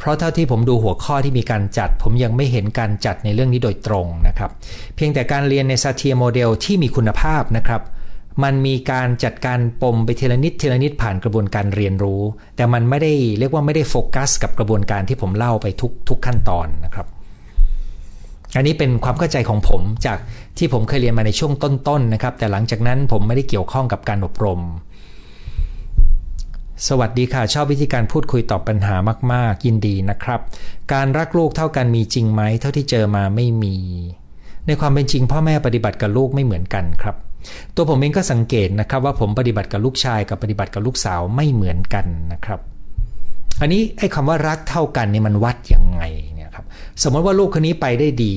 เพราะเท่าที่ผมดูหัวข้อที่มีการจัด ผมยังไม่เห็นการจัดในเรื่องนี้โดยตรงนะครับ เพียงแต่การเรียนในซาเทียโมเดลที่มีคุณภาพนะครับมันมีการจัดการปมไปเทละนิดเทละนิดผ่านกระบวนการเรียนรู้ แต่มันไม่ได้เรียกว่าไม่ได้โฟกัส กับกระบวนการที่ผมเล่าไปทุกทุกขั้นตอนนะครับ อันนี้เป็นความเข้าใจของผมจากที่ผมเคยเรียนมาในช่วงต้นๆนนะครับ แต่หลังจากนั้นผมไม่ได้เกี่ยวข้องกับการอบรม สวัสดีค่ะ ชอบวิธีการพูดคุยตอบปัญหามาก ๆ ยินดีนะครับ การรักลูกเท่ากันมีจริงไหม เท่าที่เจอมาไม่มี ในความเป็นจริงพ่อแม่ปฏิบัติกับลูกไม่เหมือนกันครับ ตัวผมเองก็สังเกตนะครับว่าผมปฏิบัติกับลูกชายกับปฏิบัติกับลูกสาวไม่เหมือนกันนะครับอันนี้ไอ้คำว่ารักเท่ากันนี่มันวัดยังไงเนี่ยครับสมมติว่าลูกคนนี้ไปได้ดี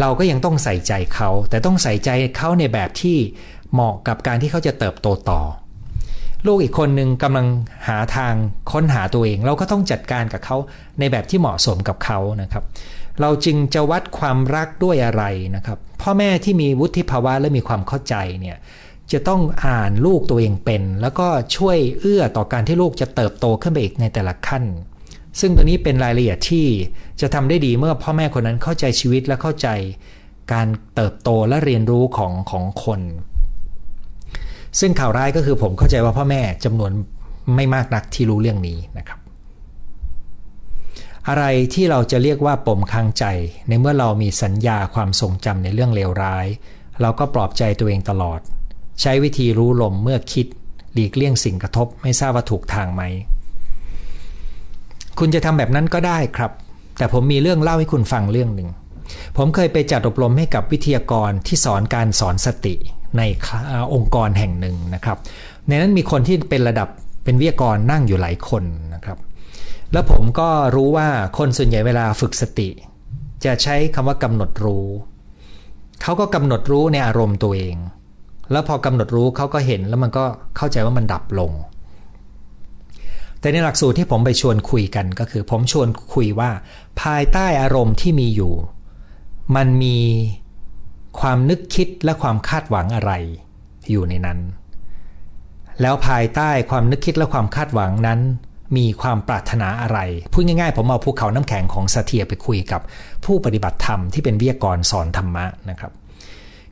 เราก็ยังต้องใส่ใจเขา แต่ต้องใส่ใจเขาในแบบที่เหมาะกับการที่เขาจะเติบโตต่อ ลูกอีกคนหนึ่งกำลังหาทางค้นหาตัวเอง เราก็ต้องจัดการกับเขาในแบบที่เหมาะสมกับเขานะครับ เราจึงจะวัดความรักด้วยอะไรนะครับ พ่อแม่ที่มีวุฒิภาวะและมีความเข้าใจเนี่ยจะต้องอ่านลูกตัวเองเป็น แล้วก็ช่วยเอื้อต่อการที่ลูกจะเติบโตขึ้นไปอีกในแต่ละขั้น ซึ่งตัวนี้เป็นรายละเอียดที่จะทำได้ดีเมื่อพ่อแม่คนนั้นเข้าใจชีวิตและเข้าใจ การเติบโตและเรียนรู้ของของคน ซึ่งข่าวร้ายก็คือผมเข้าใจว่าพ่อแม่จำนวนไม่มากนักที่รู้เรื่องนี้นะครับ อะไรที่เราจะเรียกว่าปมค้างใจ ในเมื่อเรามีสัญญาความทรงจำในเรื่องเลวร้าย เราก็ปลอบใจตัวเองตลอด ใช้วิธีรู้ลมเมื่อคิด หลีกเลี่ยงสิ่งกระทบไม่ทราบว่าถูกทางไหม คุณจะทำแบบนั้นก็ได้ครับ แต่ผมมีเรื่องเล่าให้คุณฟังเรื่องหนึ่งผมเคยไปจัดอบรมให้กับวิทยากรที่สอนการสอนสติ ในองค์กรแห่งหนึ่งนะครับ ในนั้นมีคนที่เป็นระดับเป็นวิทยากรนั่งอยู่หลายคนนะครับ แล้วผมก็รู้ว่าคนส่วนใหญ่เวลาฝึกสติ จะใช้คำว่ากำหนดรู้ เขาก็กำหนดรู้ในอารมณ์ตัวเอง แล้วพอกำหนดรู้เขาก็เห็นแล้วมันก็เข้าใจว่ามันดับลง แต่ในหลักสูตรที่ผมไปชวนคุยกันก็คือ ผมชวนคุยว่า ภายใต้อารมณ์ที่มีอยู่ มันมี ความนึกคิดและความคาดหวังอะไร อยู่ในนั้น แล้วภายใต้ความนึกคิดและความคาดหวังนั้น มีความปรารถนาอะไร พูดง่ายๆ ผมเอาภูเขาน้ำแข็งของสเทียไปคุยกับ ผู้ปฏิบัติธรรมที่เป็นวิทยากรสอนธรรมะนะครับ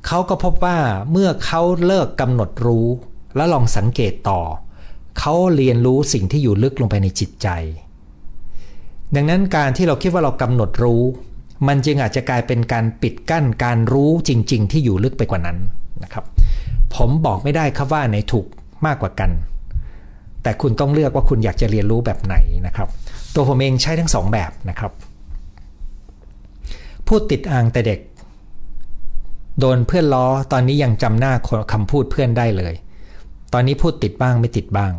เขาก็พบว่าเมื่อเขาเลิกกำหนดรู้ แล้วลองสังเกตต่อ เขาเรียนรู้สิ่งที่อยู่ลึกลงไปในจิตใจ ดังนั้นการที่เราคิดว่าเรากำหนดรู้ มันจึงอาจจะกลายเป็นการปิดกั้นการรู้จริง ๆ ที่อยู่ลึกไปกว่านั้นนะครับ ผมบอกไม่ได้ครับว่าไหนถูกมากกว่ากัน แต่คุณต้องเลือกว่าคุณอยากจะเรียนรู้แบบไหนนะครับ ตัวผมเองใช้ทั้งสองแบบนะครับ พูดติดอ่างแต่เด็ก โดนเพื่อนล้อตอนนี้ยังจำหน้าคำพูดเพื่อนได้เลย ตอนนี้พูดติดบ้างไม่ติดบ้าง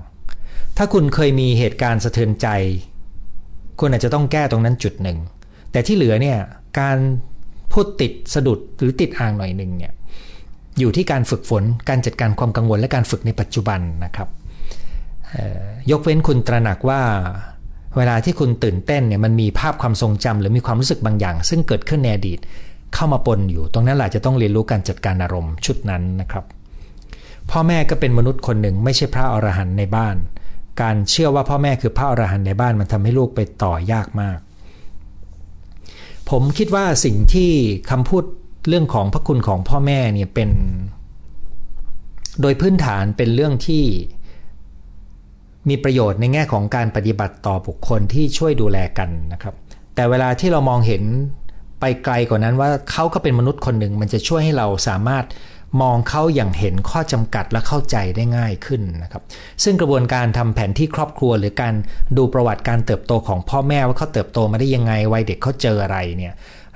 ถ้าคุณเคยมีเหตุการณ์สะเทือนใจ คุณอาจจะต้องแก้ตรงนั้นจุดหนึ่ง แต่ที่เหลือเนี่ยการพูดติดสะดุดหรือติดอ่างหน่อยหนึ่งเนี่ยอยู่ที่การฝึกฝนการจัดการความกังวลและการฝึกในปัจจุบันนะครับยกเว้นคุณตระหนักว่าเวลาที่คุณตื่นเต้นเนี่ยมันมีภาพความทรงจำหรือมีความรู้สึกบางอย่าง ซึ่งเกิดขึ้นในอดีตเข้ามาปนอยู่ ตรงนั้นแหละจะต้องเรียนรู้การจัดการอารมณ์ชุดนั้นนะครับ พ่อแม่ก็เป็นมนุษย์คนหนึ่งไม่ใช่พระอรหันต์ในบ้าน การเชื่อว่าพ่อแม่คือพระอรหันต์ในบ้านมันทำให้ลูกไปต่อยากมาก ผมคิดว่าสิ่งที่คำพูดเรื่องของพระคุณของพ่อแม่เนี่ยเป็น โดยพื้นฐานเป็นเรื่องที่มีประโยชน์ในแง่ของการปฏิบัติต่อบุคคลที่ช่วยดูแลกันนะครับ แต่เวลาที่เรามองเห็นไปไกลกว่านั้นว่าเขาก็เป็นมนุษย์คนหนึ่งมันจะช่วยให้เราสามารถ มองเขาอย่างเห็นข้อจำกัดและเข้าใจได้ง่ายขึ้นนะครับ ซึ่งกระบวนการทำแผนที่ครอบครัว หรือการดูประวัติการเติบโตของพ่อแม่ว่าเขาเติบโตมาได้ยังไงวัยเด็กเขาเจออะไรเนี่ย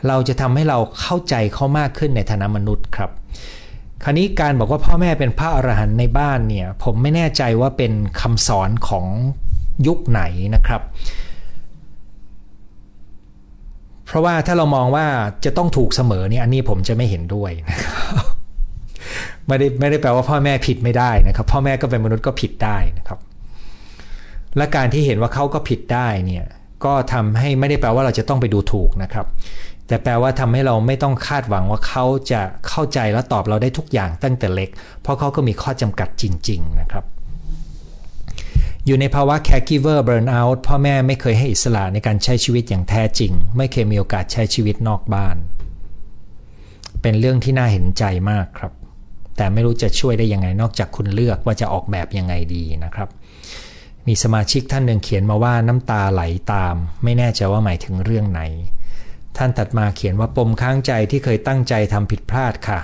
เราจะทำให้เราเข้าใจเขามากขึ้นในฐานะมนุษย์ครับคราวนี้การบอกว่าพ่อแม่เป็นพระอรหันต์ในบ้านเนี่ยผมไม่แน่ใจว่าเป็นคำสอนของยุคไหนนะครับ เพราะว่าถ้าเรามองว่าจะต้องถูกเสมอเนี่ยอันนี้ผมจะไม่เห็นด้วยนะครับ ไม่ได้ไม่ได้แปลว่าพ่อแม่ผิดไม่ได้นะครับ พ่อแม่ก็เป็นมนุษย์ก็ผิดได้นะครับ และการที่เห็นว่าเขาก็ผิดได้เนี่ยก็ทำให้ไม่ได้แปลว่าเราจะต้องไปดูถูกนะครับ แต่แปลว่าทำให้เราไม่ต้องคาดหวังว่าเขาจะเข้าใจและตอบเราได้ทุกอย่างตั้งแต่เล็ก เพราะเขาก็มีข้อจำกัดจริง ๆ นะครับ อยู่ในภาวะ caregiver burnout พ่อแม่ไม่เคยให้อิสระในการใช้ชีวิตอย่างแท้จริง ไม่เคยมีโอกาสใช้ชีวิตนอกบ้าน เป็นเรื่องที่น่าเห็นใจมากครับ แต่ไม่รู้จะช่วยได้ยังไงนอกจากคุณเลือกว่าจะออกแบบยังไงดีนะครับ มีสมาชิกท่านหนึ่งเขียนมาว่าน้ำตาไหลตาม ไม่แน่ใจว่าหมายถึงเรื่องไหน ท่านตัดมาเขียนว่าปมค้างใจที่เคยตั้งใจทำผิดพลาดค่ะ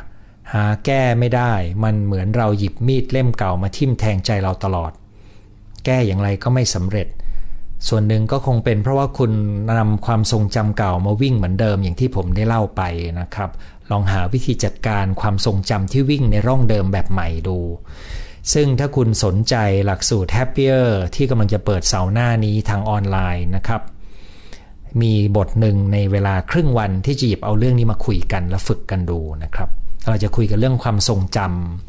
หาแก้ไม่ได้ มันเหมือนเราหยิบมีดเล่มเก่ามาทิ่มแทงใจเราตลอด แก้อย่างไรก็ไม่สำเร็จส่วนหนึ่งก็คงเป็นเพราะว่าคุณนำความทรงจำเก่ามาวิ่งเหมือนเดิมอย่างที่ผมได้เล่าไปนะครับ ลองหาวิธีจัดการความทรงจำที่วิ่งในร่องเดิมแบบใหม่ดู ซึ่งถ้าคุณสนใจหลักสูตร Happier ที่กำลังจะเปิดเสาร์หน้านี้ทางออนไลน์นะครับ มีบทหนึ่งในเวลาครึ่งวันที่จะหยิบเอาเรื่องนี้มาคุยกันและฝึกกันดูนะครับ เราจะคุยกันเรื่องความทรงจ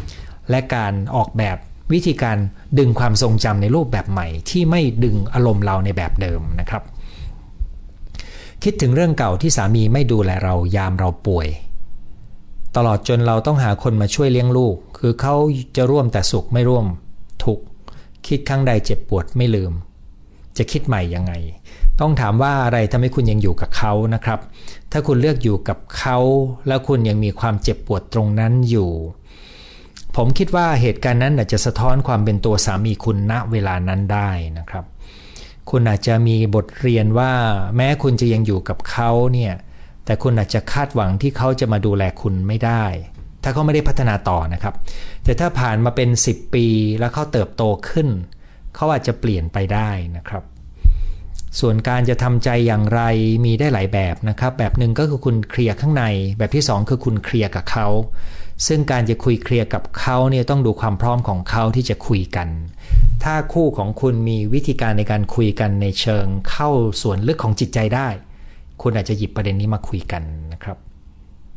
ำและการออกแบบวิธีการดึงความทรงจำในรูปแบบใหม่ ที่ไม่ดึงอารมณ์เราในแบบเดิมนะครับ คิดถึงเรื่องเก่าที่สามีไม่ดูแลเรายามเราป่วย ตลอดจนเราต้องหาคนมาช่วยเลี้ยงลูก คือเขาจะร่วมแต่สุขไม่ร่วม ทุกคิดครั้งใดเจ็บปวดไม่ลืม จะคิดใหม่ยังไง ต้องถามว่าอะไรทำให้คุณยังอยู่กับเขานะครับ ถ้าคุณเลือกอยู่กับเขาแล้วคุณยังมีความเจ็บปวดตรงนั้นอยู่ ผมคิดว่าเหตุการณ์นั้นอาจจะสะท้อนความเป็นตัวสามีคุณณเวลานั้นได้นะครับ คุณอาจจะมีบทเรียนว่า แม้คุณจะยังอยู่กับเขาเนี่ย แต่คุณอาจจะคาดหวังที่เขาจะมาดูแลคุณไม่ได้ ถ้าเขาไม่ได้พัฒนาต่อนะครับ แต่ถ้าผ่านมาเป็น 10 ปีแล้วเขาเติบโตขึ้น เขาอาจจะเปลี่ยนไปได้นะครับ ส่วนการจะทำใจอย่างไรมีได้หลายแบบนะครับ แบบหนึ่งก็คือคุณเคลียร์ข้างใน แบบที่ 2 คือคุณเคลียร์กับเขาซึ่งการจะคุยเคลียร์กับเขาเนี่ยต้องดูความพร้อมของเขาที่จะคุยกัน ถ้าคู่ของคุณมีวิธีการในการคุยกันในเชิงเข้าส่วนลึกของจิตใจได้ คุณอาจจะหยิบประเด็นนี้มาคุยกันนะครับ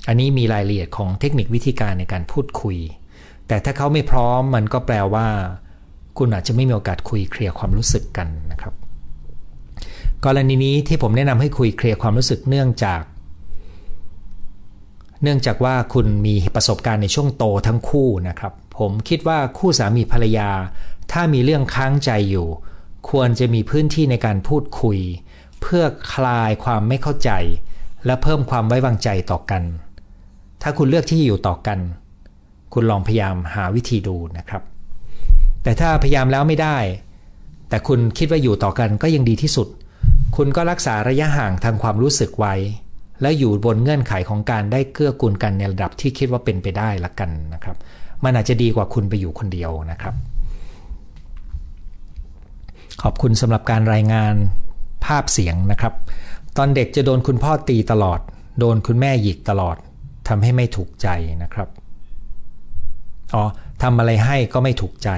อันนี้มีรายละเอียดของเทคนิควิธีการในการพูดคุย แต่ถ้าเขาไม่พร้อมมันก็แปลว่า คุณอาจจะไม่มีโอกาสคุยเคลียร์ความรู้สึกกันนะครับ กรณีนี้ที่ผมแนะนำให้คุยเคลียร์ความรู้สึกเนื่องจาก เนื่องจากว่าคุณมีประสบการณ์ในช่วงโตทั้งคู่นะครับ ผมคิดว่าคู่สามีภรรยา ถ้ามีเรื่องค้างใจอยู่ ควรจะมีพื้นที่ในการพูดคุย เพื่อคลายความไม่เข้าใจ และเพิ่มความไว้วางใจต่อกัน ถ้าคุณเลือกที่อยู่ต่อกัน คุณลองพยายามหาวิธีดูนะครับ แต่ถ้าพยายามแล้วไม่ได้ แต่คุณคิดว่าอยู่ต่อกันก็ยังดีที่สุด คุณก็รักษาระยะห่างทางความรู้สึกไว้ และอยู่บนเงื่อนไขของการได้เกื้อกูลกันในระดับที่คิดว่าเป็นไปได้ละกันนะครับ มันอาจจะดีกว่าคุณไปอยู่คนเดียวนะครับขอบคุณสำหรับการรายงาน ภาพเสียงนะครับ ตอนเด็กจะโดนคุณพ่อตีตลอด โดนคุณแม่หยิกตลอดทำให้ไม่ถูกใจนะครับ อ๋อทำอะไรให้ก็ไม่ถูกใจ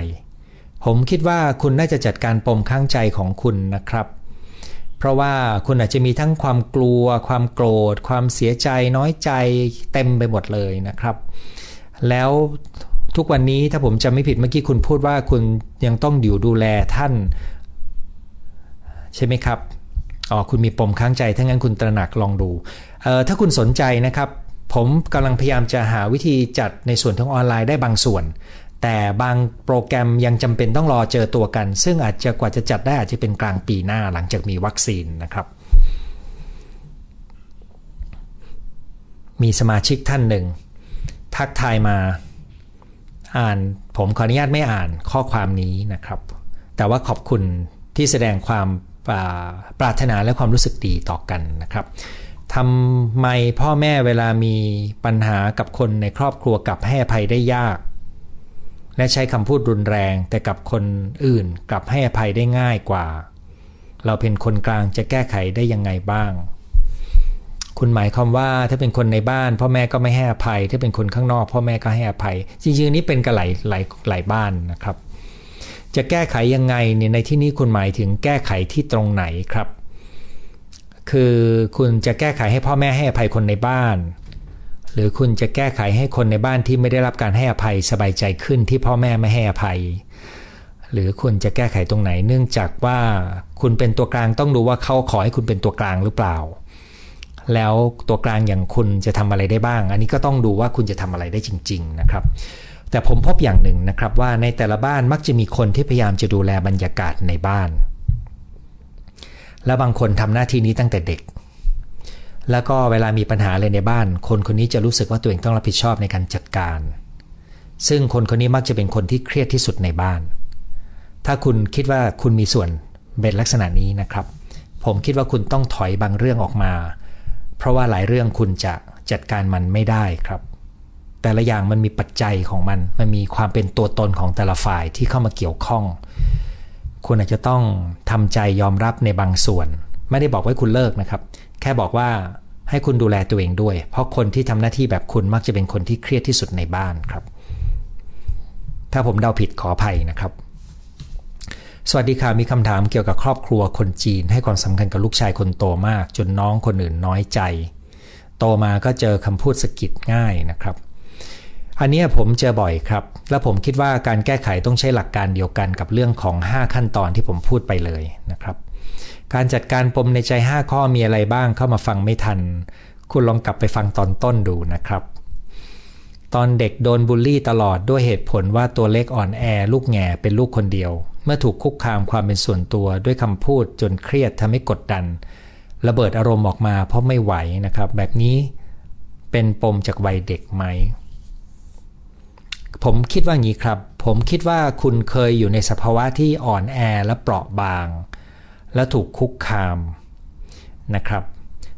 ผมคิดว่าคุณน่าจะจัดการปมข้างใจของคุณนะครับ เพราะว่าคุณอาจจะมีทั้งความกลัว ความโกรธ ความเสียใจ น้อยใจเต็มไปหมดเลยนะครับ แล้วทุกวันนี้ถ้าผมจำไม่ผิดเมื่อกี้คุณพูดว่าคุณยังต้องอยู่ดูแลท่าน ใช่ไหมครับอ๋อคุณมีปมค้างใจถ้างั้นคุณตระหนักลองดูเอ่อถ้าคุณสนใจนะครับ ผมกำลังพยายามจะหาวิธีจัดในส่วนของออนไลน์ได้บางส่วน แต่บางโปรแกรมยังจำเป็นต้องรอเจอตัวกัน ซึ่งอาจจะกว่าจะจัดได้อาจจะเป็นกลางปีหน้าหลังจากมีวัคซีนนะครับ มีสมาชิกท่านหนึ่ง ทักทายมาอ่านผมขออนุญาตไม่อ่านข้อความนี้นะครับ แต่ว่าขอบคุณที่แสดงความ ปรารถนาและความรู้สึกดีต่อกันนะครับทำไมพ่อแม่เวลามีปัญหากับคนในครอบครัวกับให้อภัยได้ยาก และใช้คำพูดรุนแรง แต่กับคนอื่นกลับให้อภัยได้ง่ายกว่า เราเป็นคนกลางจะแก้ไขได้ยังไงบ้าง คุณหมายความว่าถ้าเป็นคนในบ้าน พ่อแม่ก็ไม่ให้อภัย ถ้าเป็นคนข้างนอก พ่อแม่ก็ให้อภัย จริงๆนี้เป็นกันหลายหลายหลายบ้านนะครับ จะแก้ไขยังไงเนี่ยในที่นี้คุณหมายถึงแก้ไขที่ตรงไหนครับ คือคุณจะแก้ไขให้พ่อแม่ให้อภัยคนในบ้าน หรือคุณจะแก้ไขให้คนในบ้านที่ไม่ได้รับการให้อภัยสบายใจขึ้นที่พ่อแม่ไม่ให้อภัย หรือคุณจะแก้ไขตรงไหน เนื่องจากว่าคุณเป็นตัวกลางต้องดูว่าเขาขอให้คุณเป็นตัวกลางหรือเปล่า แล้วตัวกลางอย่างคุณจะทำอะไรได้บ้าง อันนี้ก็ต้องดูว่าคุณจะทำอะไรได้จริง ๆ นะครับ แต่ผมพบอย่างหนึ่งนะครับว่าในแต่ละบ้านมักจะมีคนที่พยายามจะดูแลบรรยากาศในบ้าน และบางคนทำหน้าที่นี้ตั้งแต่เด็ก แล้วก็เวลามีปัญหาอะไรในบ้าน คนคนนี้จะรู้สึกว่าตัวเองต้องรับผิดชอบในการจัดการ ซึ่งคนคนนี้มักจะเป็นคนที่เครียดที่สุดในบ้าน ถ้าคุณคิดว่าคุณมีส่วนเป็นลักษณะนี้นะครับ ผมคิดว่าคุณต้องถอยบางเรื่องออกมา เพราะว่าหลายเรื่องคุณจะจัดการมันไม่ได้ครับ แต่ละอย่างมันมีปัจจัยของมัน มันมีความเป็นตัวตนของแต่ละฝ่ายที่เข้ามาเกี่ยวข้อง คุณอาจจะต้องทำใจยอมรับในบางส่วน ไม่ได้บอกว่าคุณเลิกนะครับ แค่บอกว่าให้คุณดูแลตัวเองด้วย เพราะคนที่ทำหน้าที่แบบคุณมักจะเป็นคนที่เครียดที่สุดในบ้านครับ ถ้าผมเดาผิดขออภัยนะครับ สวัสดีค่ะมีคำถามเกี่ยวกับครอบครัวคนจีน ให้ความสำคัญกับลูกชายคนโตมาก จนน้องคนอื่นน้อยใจ โตมาก็เจอคำพูดสะกิดง่ายนะครับ อันนี้ผมเจอบ่อยครับ และผมคิดว่าการแก้ไขต้องใช้หลักการเดียวกันกับเรื่องของ 5 ขั้นตอนที่ผมพูดไปเลยนะครับ การจัดการปมในใจ 5 ข้อมีอะไรบ้างเข้ามาฟังไม่ทัน คุณลองกลับไปฟังตอนต้นดูนะครับ ตอนเด็กโดนบูลลี่ตลอดด้วยเหตุผลว่าตัวเล็กอ่อนแอลูกแง่เป็นลูกคนเดียว เมื่อถูกคุกคามความเป็นส่วนตัวด้วยคำพูดจนเครียดทำให้กดดัน ระเบิดอารมณ์ออกมาเพราะไม่ไหวนะครับ แบบนี้เป็นปมจากวัยเด็กไหม ผมคิดว่างี้ครับ ผมคิดว่าคุณเคยอยู่ในสภาวะที่อ่อนแอและเปราะบาง และถูกคุกคามนะครับ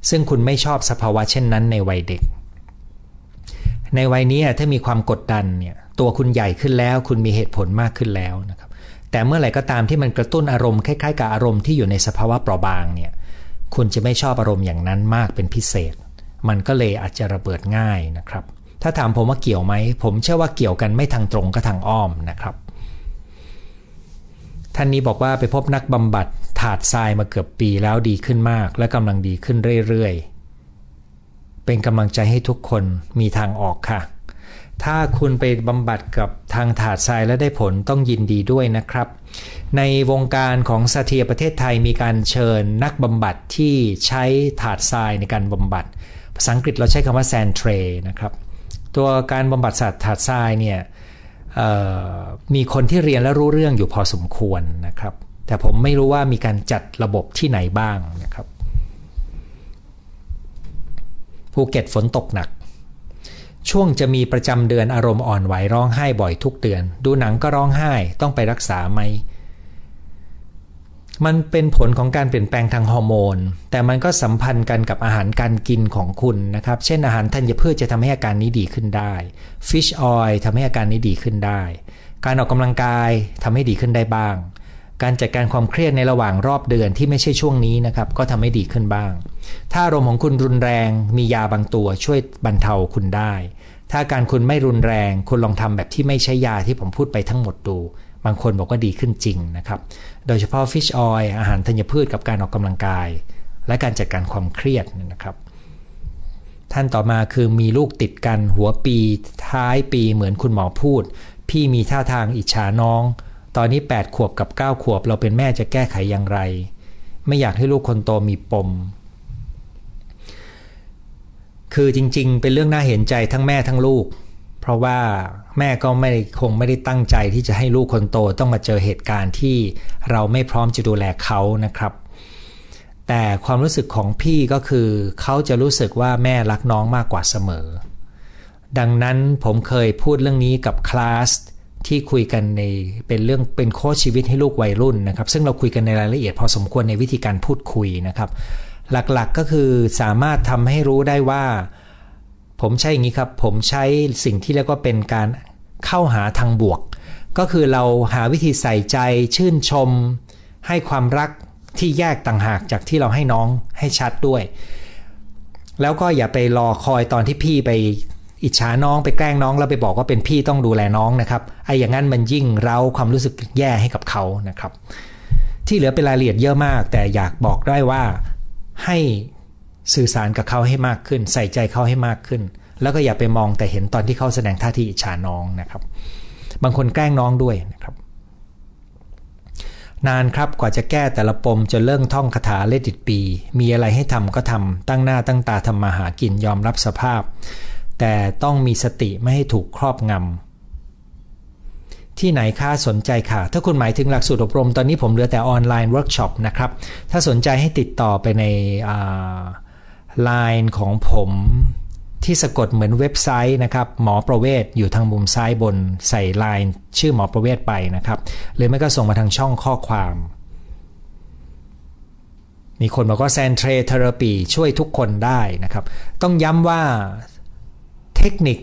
ซึ่งคุณไม่ชอบสภาวะเช่นนั้นในวัยเด็ก ในวัยนี้ถ้ามีความกดดันเนี่ยตัวคุณใหญ่ขึ้นแล้ว คุณมีเหตุผลมากขึ้นแล้วนะครับ แต่เมื่อไหร่ก็ตามที่มันกระตุ้นอารมณ์คล้ายๆกับอารมณ์ที่อยู่ในสภาวะเปราะบางเนี่ยคุณจะไม่ชอบอารมณ์อย่างนั้นมากเป็นพิเศษ มันก็เลยอาจจะระเบิดง่ายนะครับ ถ้าถามผมว่าเกี่ยวไหม ผมเชื่อว่าเกี่ยวกันไม่ทางตรงก็ทางอ้อมนะครับ ท่านนี้บอกว่าไปพบนักบำบัดถาดทรายมาเกือบปีแล้วดีขึ้นมาก และกำลังดีขึ้นเรื่อยๆ เป็นกำลังใจให้ทุกคนมีทางออกค่ะ ถ้าคุณไปบำบัดกับทางถาดทรายและได้ผลต้องยินดีด้วยนะครับ ในวงการของสเทียประเทศไทยมีการเชิญนักบำบัดที่ใช้ถาดทรายในการบำบัดภาษาอังกฤษเราใช้คำว่า sand tray นะครับ ตัวการบำบัดสัตว์ถาดทรายเนี่ยมีคนที่เรียนและรู้เรื่องอยู่พอสมควรนะครับ แต่ผมไม่รู้ว่ามีการจัดระบบที่ไหนบ้างนะครับภูเก็ตฝนตกหนัก ช่วงจะมีประจำเดือนอารมณ์อ่อนไหวร้องไห้บ่อยทุกเดือน ดูหนังก็ร้องไห้ต้องไปรักษาไหม มันเป็นผลของการเปลี่ยนแปลงทางฮอร์โมน แต่มันก็สัมพันธ์กันกับอาหารการกินของคุณนะครับ เช่นอาหารธัญพืชจะทำให้อาการนี้ดีขึ้นได้ Fish Oil ทำให้อาการนี้ดีขึ้นได้ การออกกำลังกายทำให้ดีขึ้นได้บ้าง การจัดการความเครียดในระหว่างรอบเดือนที่ไม่ใช่ช่วงนี้นะครับ ก็ทำให้ดีขึ้นบ้าง ถ้าอารมณ์ของคุณรุนแรง มียาบางตัวช่วยบรรเทาคุณได้ ถ้าการคุณไม่รุนแรง คุณลองทำแบบที่ไม่ใช้ยาที่ผมพูดไปทั้งหมดดู บางคนบอกว่าดีขึ้นจริงนะครับ โดยเฉพาะฟิชออยอาหารธัญพืชกับการออกกำลังกาย และการจัดการความเครียดนะครับท่านต่อมาคือมีลูกติดกันหัวปีท้ายปีเหมือนคุณหมอพูด พี่มีท่าทางอิจฉาน้อง ตอนนี้ 8 ขวบกับ 9 ขวบ เราเป็นแม่จะแก้ไขอย่างไร ไม่อยากให้ลูกคนโตมีปม คือจริงๆ เป็นเรื่องน่าเห็นใจทั้งแม่ทั้งลูก เพราะว่าแม่ก็ไม่คงไม่ได้ตั้งใจที่จะให้ลูกคนโตต้องมาเจอเหตุการณ์ที่เราไม่พร้อมจะดูแลเขานะครับ แต่ความรู้สึกของพี่ก็คือเขาจะรู้สึกว่าแม่รักน้องมากกว่าเสมอ ดังนั้นผมเคยพูดเรื่องนี้กับคลาสที่คุยกันในเป็นเรื่องเป็นโค้ชชีวิตให้ลูกวัยรุ่นนะครับ ซึ่งเราคุยกันในรายละเอียดพอสมควรในวิธีการพูดคุยนะครับ หลักๆก็คือสามารถทำให้รู้ได้ว่า ผมใช้อย่างนี้ครับ ผมใช้สิ่งที่เรียกว่าเป็นการเข้าหาทางบวก ก็คือเราหาวิธีใส่ใจชื่นชม ให้ความรักที่แยกต่างหากจากที่เราให้น้องให้ชัดด้วย แล้วก็อย่าไปรอคอยตอนที่พี่ไปอิจฉาน้องไปแกล้งน้องแล้วไปบอกว่าเป็นพี่ต้องดูแลน้องนะครับไอ้อย่างนั้นมันยิ่งเร้าความรู้สึกแย่ให้กับเขานะครับ ที่เหลือเป็นรายละเอียดเยอะมาก แต่อยากบอกได้ว่าให้ สื่อสารกับเขาให้มากขึ้น ใส่ใจเขาให้มากขึ้น แล้วก็อย่าไปมองแต่เห็นตอนที่เขาแสดงท่าทีอิจฉาน้องนะครับ บางคนแกล้งน้องด้วยนะครับ นานครับกว่าจะแก้แต่ละปมจนเลิกท่องคาถา Let it be มีอะไรให้ทำก็ทำตั้งหน้าตั้งตาทำมาหากินยอมรับสภาพ แต่ต้องมีสติไม่ให้ถูกครอบงำที่ไหนคะสนใจค่ะ ถ้าคุณหมายถึงหลักสูตรอบรม ตอนนี้ผมเหลือแต่ออนไลน์เวิร์กช็อปนะครับ ถ้าสนใจให้ติดต่อไปใน ไลน์ของผมที่สะกดเหมือนเว็บไซต์นะครับหมอประเวศอยู่ทางมุมซ้ายบนใส่ไลน์ชื่อหมอประเวศไปนะครับ หรือไม่ก็ส่งมาทางช่องข้อความ มีคนบอกว่าแซนเทรเทอราปีช่วยทุกคนได้นะครับ ต้องย้ำว่าเทคนิค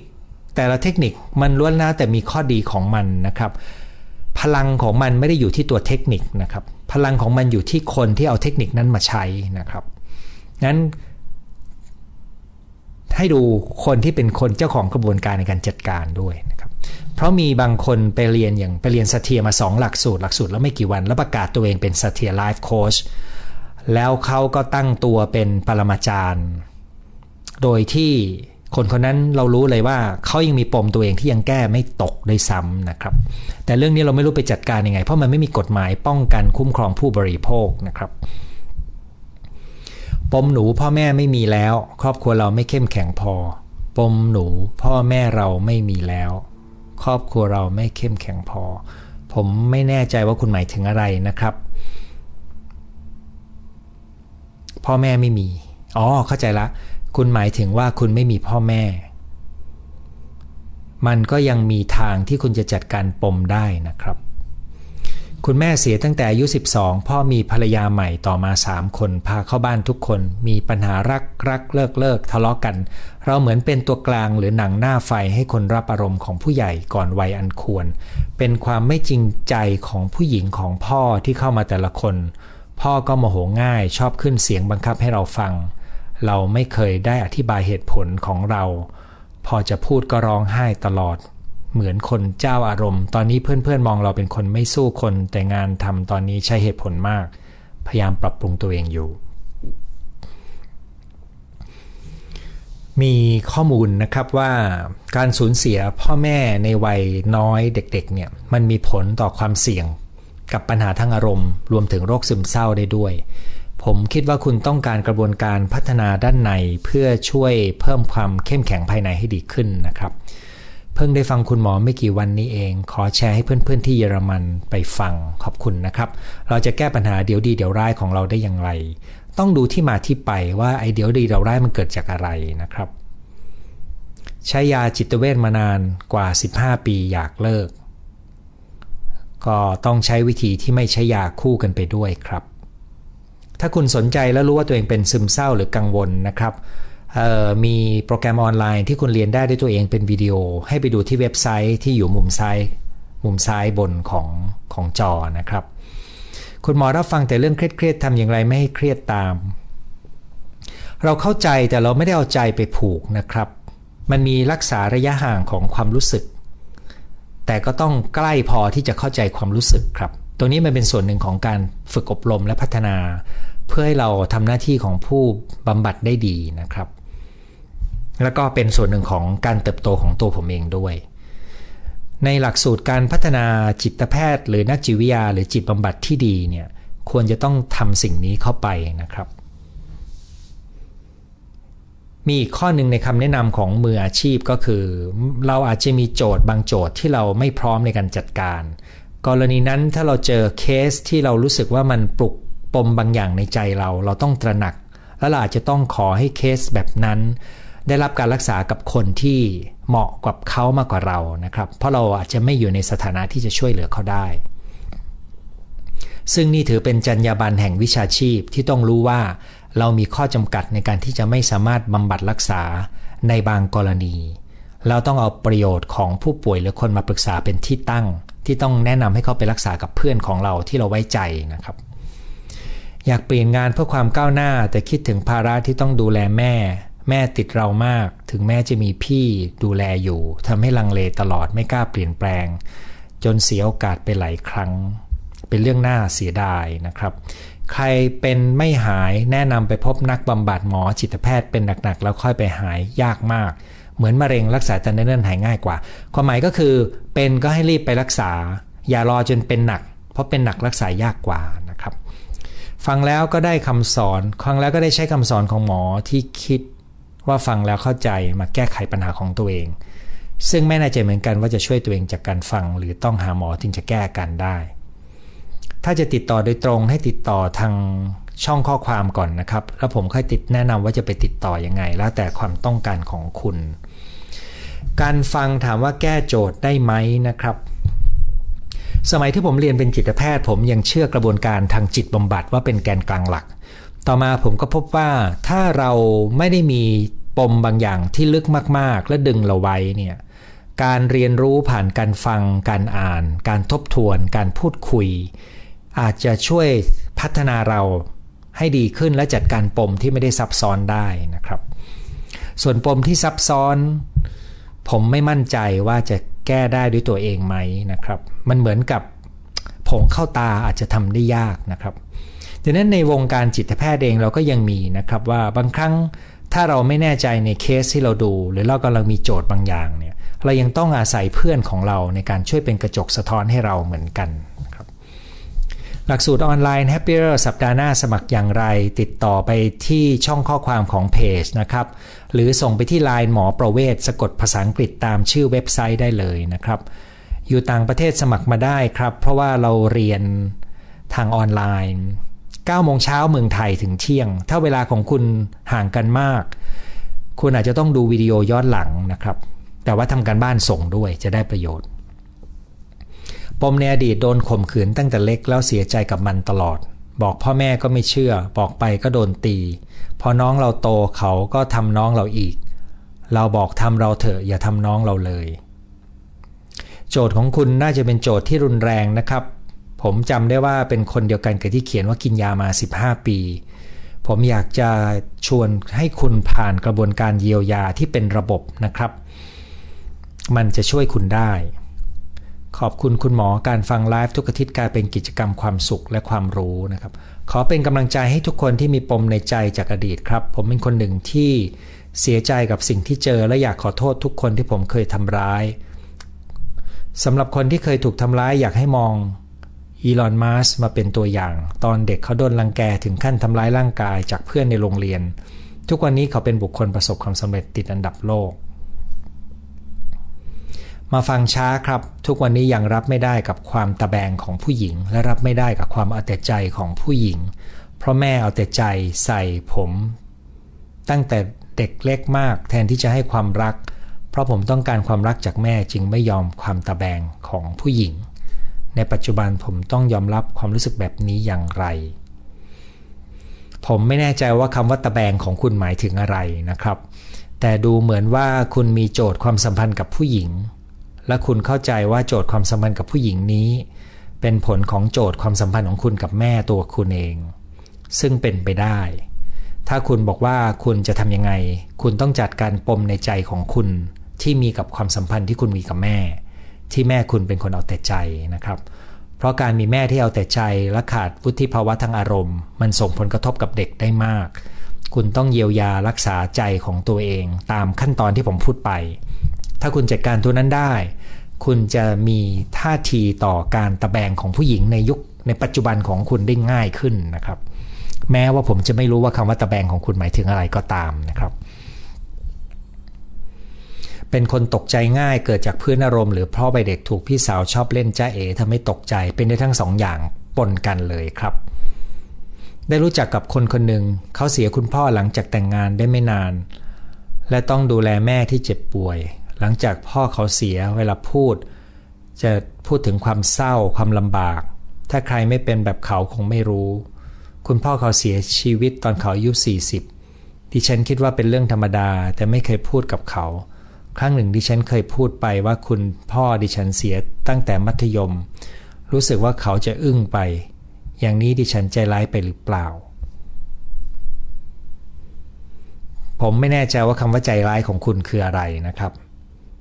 แต่ละเทคนิคมันล้วนแล้วแต่มีข้อดีของมันนะครับ พลังของมันไม่ได้อยู่ที่ตัวเทคนิคนะครับ พลังของมันอยู่ที่คนที่เอาเทคนิคนั้นมาใช้นะครับงั้น ให้ดูคนที่เป็นคนเจ้าของกระบวนการในการจัดการด้วยนะครับเพราะมีบางคนไปเรียนอย่างไปเรียน Satir มา 2 หลักสูตร หลักสูตรแล้วไม่กี่วัน แล้วประกาศตัวเองเป็น Satir life coach แล้วเขาก็ตั้งตัวเป็นปรมาจารย์ โดยที่คนคนนั้นเรารู้เลยว่าเขายังมีปมตัวเองที่ยังแก้ไม่ตกด้วยซ้ำนะครับ แต่เรื่องนี้เราไม่รู้ไปจัดการยังไง เพราะมันไม่มีกฎหมายป้องกันคุ้มครองผู้บริโภคนะครับ ปมหนูพ่อแม่ไม่มีแล้ว ครอบครัวเราไม่เข้มแข็งพอ ปมหนูพ่อแม่เราไม่มีแล้ว ครอบครัวเราไม่เข้มแข็งพอ ผมไม่แน่ใจว่าคุณหมายถึงอะไรนะครับ พ่อแม่ไม่มี อ๋อเข้าใจละ คุณหมายถึงว่าคุณไม่มีพ่อแม่ มันก็ยังมีทางที่คุณจะจัดการปมได้นะครับ คุณแม่เสียตั้งแต่อายุ 12 พ่อมีภรรยาใหม่ต่อมา 3 คน พาเข้าบ้านทุกคน มีปัญหารักรักเลิกเลิกทะเลาะกัน เราเหมือนเป็นตัวกลางหรือหนังหน้าไฟให้คนรับอารมณ์ของผู้ใหญ่ก่อนวัยอันควร เป็นความไม่จริงใจของผู้หญิงของพ่อที่เข้ามาแต่ละคน พ่อก็โมโหง่ายชอบขึ้นเสียงบังคับให้เราฟัง เราไม่เคยได้อธิบายเหตุผลของเรา พอจะพูดก็ร้องไห้ตลอด เหมือนคนเจ้าอารมณ์ ตอนนี้เพื่อนๆมองเราเป็นคนไม่สู้คน แต่งานทำตอนนี้ใช้เหตุผลมาก พยายามปรับปรุงตัวเองอยู่ มีข้อมูลนะครับว่าการสูญเสียพ่อแม่ในวัยน้อยเด็กๆเนี่ยมันมีผลต่อความเสี่ยง กับปัญหาทางอารมณ์ รวมถึงโรคซึมเศร้าได้ด้วย ผมคิดว่าคุณต้องการกระบวนการพัฒนาด้านในเพื่อช่วยเพิ่มความเข้มแข็งภายในให้ดีขึ้นนะครับ พิ่งได้ฟังคุณหมอไม่กี่วันนี้เอง ขอแชร์ให้เพื่อนๆที่เยอรมันไปฟังขอบคุณนะครับ เราจะแก้ปัญหาเดี๋ยวดีเดี๋ยวร้ายของเราได้อย่างไร ต้องดูที่มาที่ไปว่าไอเดี๋ยวดีเดี๋ยวร้ายมันเกิดจากอะไรนะครับ ใช้ยาจิตเวชมานานกว่า 15 ปีอยากเลิก ก็ต้องใช้วิธีที่ไม่ใช้ยาคู่กันไปด้วยครับ ถ้าคุณสนใจแล้วรู้ว่าตัวเองเป็นซึมเศร้าหรือกังวลนะครับ มีโปรแกรมออนไลน์ที่คุณเรียนได้ด้วยตัวเองเป็นวิดีโอ ให้ไปดูที่เว็บไซต์ที่อยู่มุมซ้ายมุมซ้ายบนของของจอนะครับ คุณหมอรับฟังแต่เรื่องเครียดๆทำอย่างไรไม่ให้เครียดตาม เราเข้าใจแต่เราไม่ได้เอาใจไปผูกนะครับ มันมีรักษาระยะห่างของความรู้สึก แต่ก็ต้องใกล้พอที่จะเข้าใจความรู้สึกครับ ตรงนี้มันเป็นส่วนหนึ่งของการฝึกอบรมและพัฒนา เพื่อให้เราทำหน้าที่ของผู้บำบัดได้ดีนะครับ แล้วก็เป็นส่วนหนึ่งของการเติบโตของตัวผมเองด้วย ในหลักสูตรการพัฒนาจิตแพทย์ หรือนักจิตวิทยาหรือจิตบำบัดที่ดีเนี่ยควรจะต้องทำสิ่งนี้เข้าไปนะครับ มีอีกข้อหนึ่งในคำแนะนำของมืออาชีพก็คือ เราอาจจะมีโจทย์บางโจทย์ที่เราไม่พร้อมในการจัดการ กรณีนั้นถ้าเราเจอเคสที่เรารู้สึกว่ามันปลุกปมบางอย่างในใจเรา เราต้องตระหนัก และเราอาจจะต้องขอให้เคสแบบนั้น ได้รับการรักษากับคนที่เหมาะกับเขามากกว่าเรานะครับ เพราะเราอาจจะไม่อยู่ในสถานะที่จะช่วยเหลือเขาได้ ซึ่งนี่ถือเป็นจรรยาบรรณแห่งวิชาชีพที่ต้องรู้ว่าเรามีข้อจำกัดในการที่จะไม่สามารถบำบัดรักษาในบางกรณี เราต้องเอาประโยชน์ของผู้ป่วยหรือคนมาปรึกษาเป็นที่ตั้ง ที่ต้องแนะนำให้เขาไปรักษากับเพื่อนของเราที่เราไว้ใจนะครับ อยากเปลี่ยนงานเพื่อความก้าวหน้าแต่คิดถึงภาระที่ต้องดูแลแม่ แม่ติดเรามาก ถึงแม่จะมีพี่ดูแลอยู่ทำให้ลังเลตลอดไม่กล้าเปลี่ยนแปลง จนเสียโอกาสไปหลายครั้ง เป็นเรื่องน่าเสียดายนะครับ ใครเป็นไม่หายแนะนำไปพบนักบำบัดหมอจิตแพทย์เป็นหนักๆ แล้วค่อยไปหายยากมาก เหมือนมะเร็งรักษาแต่เนิ่นๆหายง่ายกว่า ความหมายก็คือเป็นก็ให้รีบไปรักษา อย่ารอจนเป็นหนัก เพราะเป็นหนักรักษายากกว่านะครับฟังแล้วก็ได้คำสอนฟังแล้วก็ได้ใช้คำสอนของหมอที่คิด ว่าฟังแล้วเข้าใจมาแก้ไขปัญหาของตัวเอง ซึ่งไม่แน่ใจเหมือนกันว่าจะช่วยตัวเองจากการฟัง หรือต้องหาหมอถึงจะแก้กันได้ ถ้าจะติดต่อโดยตรงให้ติดต่อทางช่องข้อความก่อนนะครับ แล้วผมค่อยติดแนะนำว่าจะไปติดต่อยังไง แล้วแต่ความต้องการของคุณ การฟังถามว่าแก้โจทย์ได้ไหมนะครับ สมัยที่ผมเรียนเป็นจิตแพทย์ ผมยังเชื่อกระบวนการทางจิตบำบัดว่าเป็นแกนกลางหลัก ต่อมาผมก็พบว่าถ้าเราไม่ได้มีปมบางอย่างที่ลึกมาก ๆ และดึงเราไว้เนี่ยการเรียนรู้ผ่านการฟัง การอ่าน การทบทวน การพูดคุย อาจจะช่วยพัฒนาเราให้ดีขึ้นและจัดการปมที่ไม่ได้ซับซ้อนได้นะครับ ส่วนปมที่ซับซ้อน ผมไม่มั่นใจว่าจะแก้ได้ด้วยตัวเองไหมนะครับ มันเหมือนกับผงเข้าตาอาจจะทำได้ยากนะครับ ดังนั้นในวงการจิตแพทย์เองเราก็ยังมีนะครับว่าบางครั้งถ้าเราไม่แน่ใจในเคสที่เราดู หรือเรากำลังมีโจทย์บางอย่างเนี่ยเรายังต้องอาศัยเพื่อนของเราในการช่วยเป็นกระจกสะท้อนให้เราเหมือนกันครับหลักสูตรออนไลน์ Happier สัปดาห์หน้าสมัครอย่างไร ติดต่อไปที่ช่องข้อความของเพจนะครับ หรือส่งไปที่ Line หมอประเวศสะกดภาษาอังกฤษตามชื่อเว็บไซต์ได้เลยนะครับ อยู่ต่างประเทศสมัครมาได้ครับ เพราะว่าเราเรียนทางออนไลน์ 9โมงเช้าเมืองไทยถึงเที่ยง ถ้าเวลาของคุณห่างกันมาก คุณอาจจะต้องดูวิดีโอย้อนหลังนะครับ แต่ว่าทำการบ้านส่งด้วยจะได้ประโยชน์ ปมในอดีตโดนข่มขืนตั้งแต่เล็กแล้วเสียใจกับมันตลอด บอกพ่อแม่ก็ไม่เชื่อ บอกไปก็โดนตี พอน้องเราโตเขาก็ทำน้องเราอีก เราบอกทำเราเถอะอย่าทำน้องเราเลย โจทย์ของคุณน่าจะเป็นโจทย์ที่รุนแรงนะครับ ผมจำได้ว่าเป็นคนเดียวกันกับที่เขียนว่ากินยามา 15 ปี ผมอยากจะชวนให้คุณผ่านกระบวนการเยียวยาที่เป็นระบบนะครับ มันจะช่วยคุณได้ ขอบคุณคุณหมอการฟังไลฟ์ทุกอาทิตย์กลายเป็นกิจกรรมความสุขและความรู้นะครับ ขอเป็นกำลังใจให้ทุกคนที่มีปมในใจจากอดีตครับ ผมเป็นคนหนึ่งที่เสียใจกับสิ่งที่เจอและอยากขอโทษทุกคนที่ผมเคยทำร้ายสำหรับคนที่เคยถูกทำร้ายอยากให้มอง อีลอนมัสมาเป็นตัวอย่าง ตอนเด็กเขาโดนรังแกถึงขั้นทำร้ายร่างกายจากเพื่อนในโรงเรียน ทุกวันนี้เขาเป็นบุคคลประสบความสำเร็จติดอันดับโลก มาฟังช้าครับ ทุกวันนี้ยังรับไม่ได้กับความตะแบงของผู้หญิง และรับไม่ได้กับความเอาแต่ใจของผู้หญิง เพราะแม่เอาแต่ใจใส่ผม ตั้งแต่เด็กเล็กมากแทนที่จะให้ความรัก เพราะผมต้องการความรักจากแม่จึงไม่ยอมความตะแบงของผู้หญิง ในปัจจุบันผมต้องยอมรับความรู้สึกแบบนี้อย่างไร ผมไม่แน่ใจว่าคำว่าตะแบงของคุณหมายถึงอะไรนะครับ แต่ดูเหมือนว่าคุณมีโจทย์ความสัมพันธ์กับผู้หญิง และคุณเข้าใจว่าโจทย์ความสัมพันธ์กับผู้หญิงนี้ เป็นผลของโจทย์ความสัมพันธ์ของคุณกับแม่ตัวคุณเอง ซึ่งเป็นไปได้ ถ้าคุณบอกว่าคุณจะทำยังไง คุณต้องจัดการปมในใจของคุณที่มีกับความสัมพันธ์ที่คุณมีกับแม่ ที่แม่คุณเป็นคนเอาแต่ใจนะครับ เพราะการมีแม่ที่เอาแต่ใจและขาดวุฒิภาวะทางอารมณ์ มันส่งผลกระทบกับเด็กได้มาก คุณต้องเยียวยารักษาใจของตัวเองตามขั้นตอนที่ผมพูดไป ถ้าคุณจัดการตัวนั้นได้ คุณจะมีท่าทีต่อการตะแบงของผู้หญิงในยุคในปัจจุบันของคุณได้ง่ายขึ้นนะครับ แม้ว่าผมจะไม่รู้ว่าคำว่าตะแบงของคุณหมายถึงอะไรก็ตามนะครับ เป็นคนตกใจง่ายเกิดจากพื้นอารมณ์หรือเพราะใบเด็กถูกพี่สาวชอบเล่นจ้าเอ๋ทำให้ตกใจเป็นได้ทั้งสองอย่างปนกันเลยครับ ได้รู้จักกับคนคนหนึ่งเขาเสียคุณพ่อหลังจากแต่งงานได้ไม่นาน และต้องดูแลแม่ที่เจ็บป่วย หลังจากพ่อเขาเสียเวลาพูด จะพูดถึงความเศร้าความลำบาก ถ้าใครไม่เป็นแบบเขาคงไม่รู้ คุณพ่อเขาเสียชีวิตตอนเขาอายุ40ดิฉันคิดว่าเป็นเรื่องธรรมดาแต่ไม่เคยพูดกับเขา ครั้งหนึ่งดิฉันเคยพูดไปว่าคุณพ่อดิฉันเสียตั้งแต่มัธยม รู้สึกว่าเขาจะอึ้งไป อย่างนี้ดิฉันใจร้ายไปหรือเปล่า ผมไม่แน่ใจว่าคำว่าใจร้ายของคุณคืออะไรนะครับ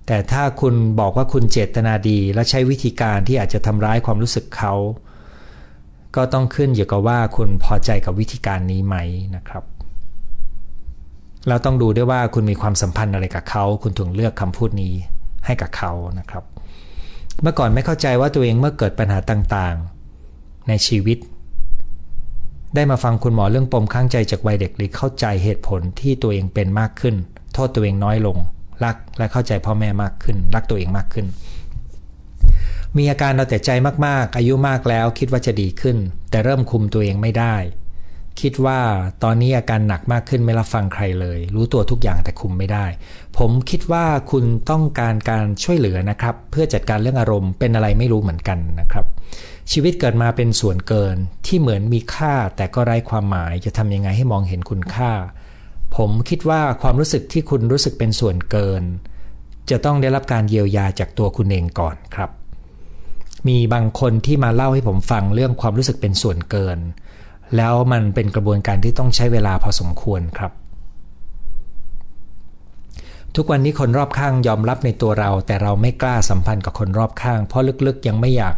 แต่ถ้าคุณบอกว่าคุณเจตนาดีและใช้วิธีการที่อาจจะทำร้ายความรู้สึกเขา ก็ต้องขึ้นอยู่กับว่าคุณพอใจกับวิธีการนี้ไหมนะครับ เราต้องดูด้วยว่าคุณมีความสัมพันธ์อะไรกับเขา คุณถึงเลือกคำพูดนี้ให้กับเขานะครับ เมื่อก่อนไม่เข้าใจว่าตัวเองเมื่อเกิดปัญหาต่างๆ ในชีวิต ได้มาฟังคุณหมอเรื่องปมข้างใจจากวัยเด็กเลยเข้าใจเหตุผลที่ตัวเองเป็นมากขึ้น โทษตัวเองน้อยลง รักและเข้าใจพ่อแม่มากขึ้น รักตัวเองมากขึ้น มีอาการเอาแต่ใจมากๆ อายุมากแล้วคิดว่าจะดีขึ้น แต่เริ่มคุมตัวเองไม่ได้ คิดว่าตอนนี้อาการหนักมากขึ้นไม่รับฟังใครเลย รู้ตัวทุกอย่างแต่คุมไม่ได้ ผมคิดว่าคุณต้องการการช่วยเหลือนะครับ เพื่อจัดการเรื่องอารมณ์เป็นอะไรไม่รู้เหมือนกันนะครับ ชีวิตเกิดมาเป็นส่วนเกินที่เหมือนมีค่าแต่ก็ไร้ความหมายจะทำยังไงให้มองเห็นคุณค่า ผมคิดว่าความรู้สึกที่คุณรู้สึกเป็นส่วนเกิน จะต้องได้รับการเยียวยาจากตัวคุณเองก่อนครับ มีบางคนที่มาเล่าให้ผมฟังเรื่องความรู้สึกเป็นส่วนเกิน แล้วมันเป็นกระบวนการที่ต้องใช้เวลาพอสมควรครับ ทุกวันนี้คนรอบข้างยอมรับในตัวเรา แต่เราไม่กล้าสัมพันธ์กับคนรอบข้าง เพราะลึกๆยังไม่อยาก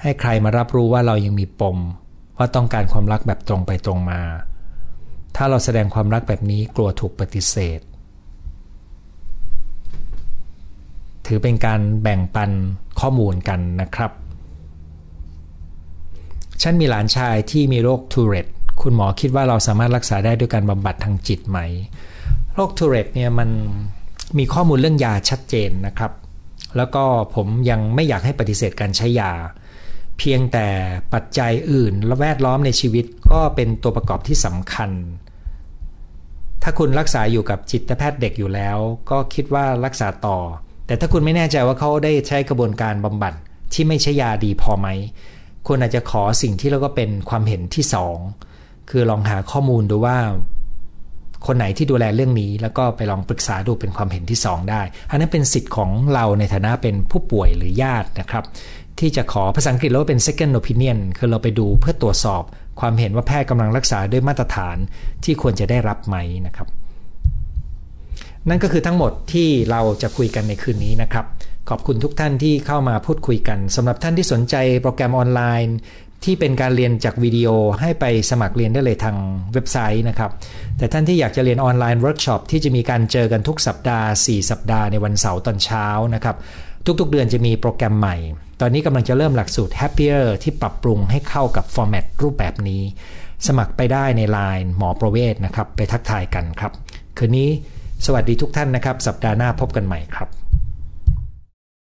ให้ใครมารับรู้ว่าเรายังมีปม ว่าต้องการความรักแบบตรงไปตรงมา ถ้าเราแสดงความรักแบบนี้กลัวถูกปฏิเสธ ถือเป็นการแบ่งปันข้อมูลกันนะครับ ฉันมีหลานชายที่มีโรคทูเรตคุณหมอคิดว่าเราสามารถรักษาได้ด้วยการบำบัดทางจิตไหม โรคทูเรตเนี่ยมันมีข้อมูลเรื่องยาชัดเจนนะครับ แล้วก็ผมยังไม่อยากให้ปฏิเสธการใช้ยา เพียงแต่ปัจจัยอื่นและแวดล้อมในชีวิตก็เป็นตัวประกอบที่สำคัญ ถ้าคุณรักษาอยู่กับจิตแพทย์เด็กอยู่แล้ว ก็คิดว่ารักษาต่อ แต่ถ้าคุณไม่แน่ใจว่าเขาได้ใช้กระบวนการบำบัดที่ไม่ใช่ยาดีพอไหม คุณอาจจะขอสิ่งที่เรียกว่าเป็นความเห็นที่สองคือลองหาข้อมูลดูว่า คนไหนที่ดูแลเรื่องนี้ แล้วก็ไปลองปรึกษาดูเป็นความเห็นที่สองได้ อันนั้นเป็นสิทธิ์ของเราในฐานะเป็นผู้ป่วยหรือญาตินะครับ ที่จะขอภาษาอังกฤษเรียกว่าเป็น second opinion คือเราไปดูเพื่อตรวจสอบ ความเห็นว่าแพทย์กำลังรักษาด้วยมาตรฐานที่ควรจะได้รับไหมนะครับ นั่นก็คือทั้งหมดที่เราจะคุยกันในคืนนี้นะครับ ขอบคุณทุกท่านที่เข้ามาพูดคุยกันสำหรับท่านที่สนใจโปรแกรมออนไลน์ ที่เป็นการเรียนจากวิดีโอให้ไปสมัครเรียนได้เลยทางเว็บไซต์นะครับ แต่ท่านที่อยากจะเรียนออนไลน์เวิร์กช็อปที่จะมีการเจอกันทุกสัปดาห์ 4 สัปดาห์ในวันเสาร์ตอนเช้านะครับ ทุกๆเดือนจะมีโปรแกรมใหม่ ตอนนี้กำลังจะเริ่มหลักสูตร Happier ที่ปรับปรุงให้เข้ากับ format รูปแบบนี้ สมัครไปได้ใน Line หมอประเวศนะครับไปทักทายกันครับคืนนี้สวัสดีทุกท่านนะครับ สัปดาห์หน้าพบกันใหม่ครับ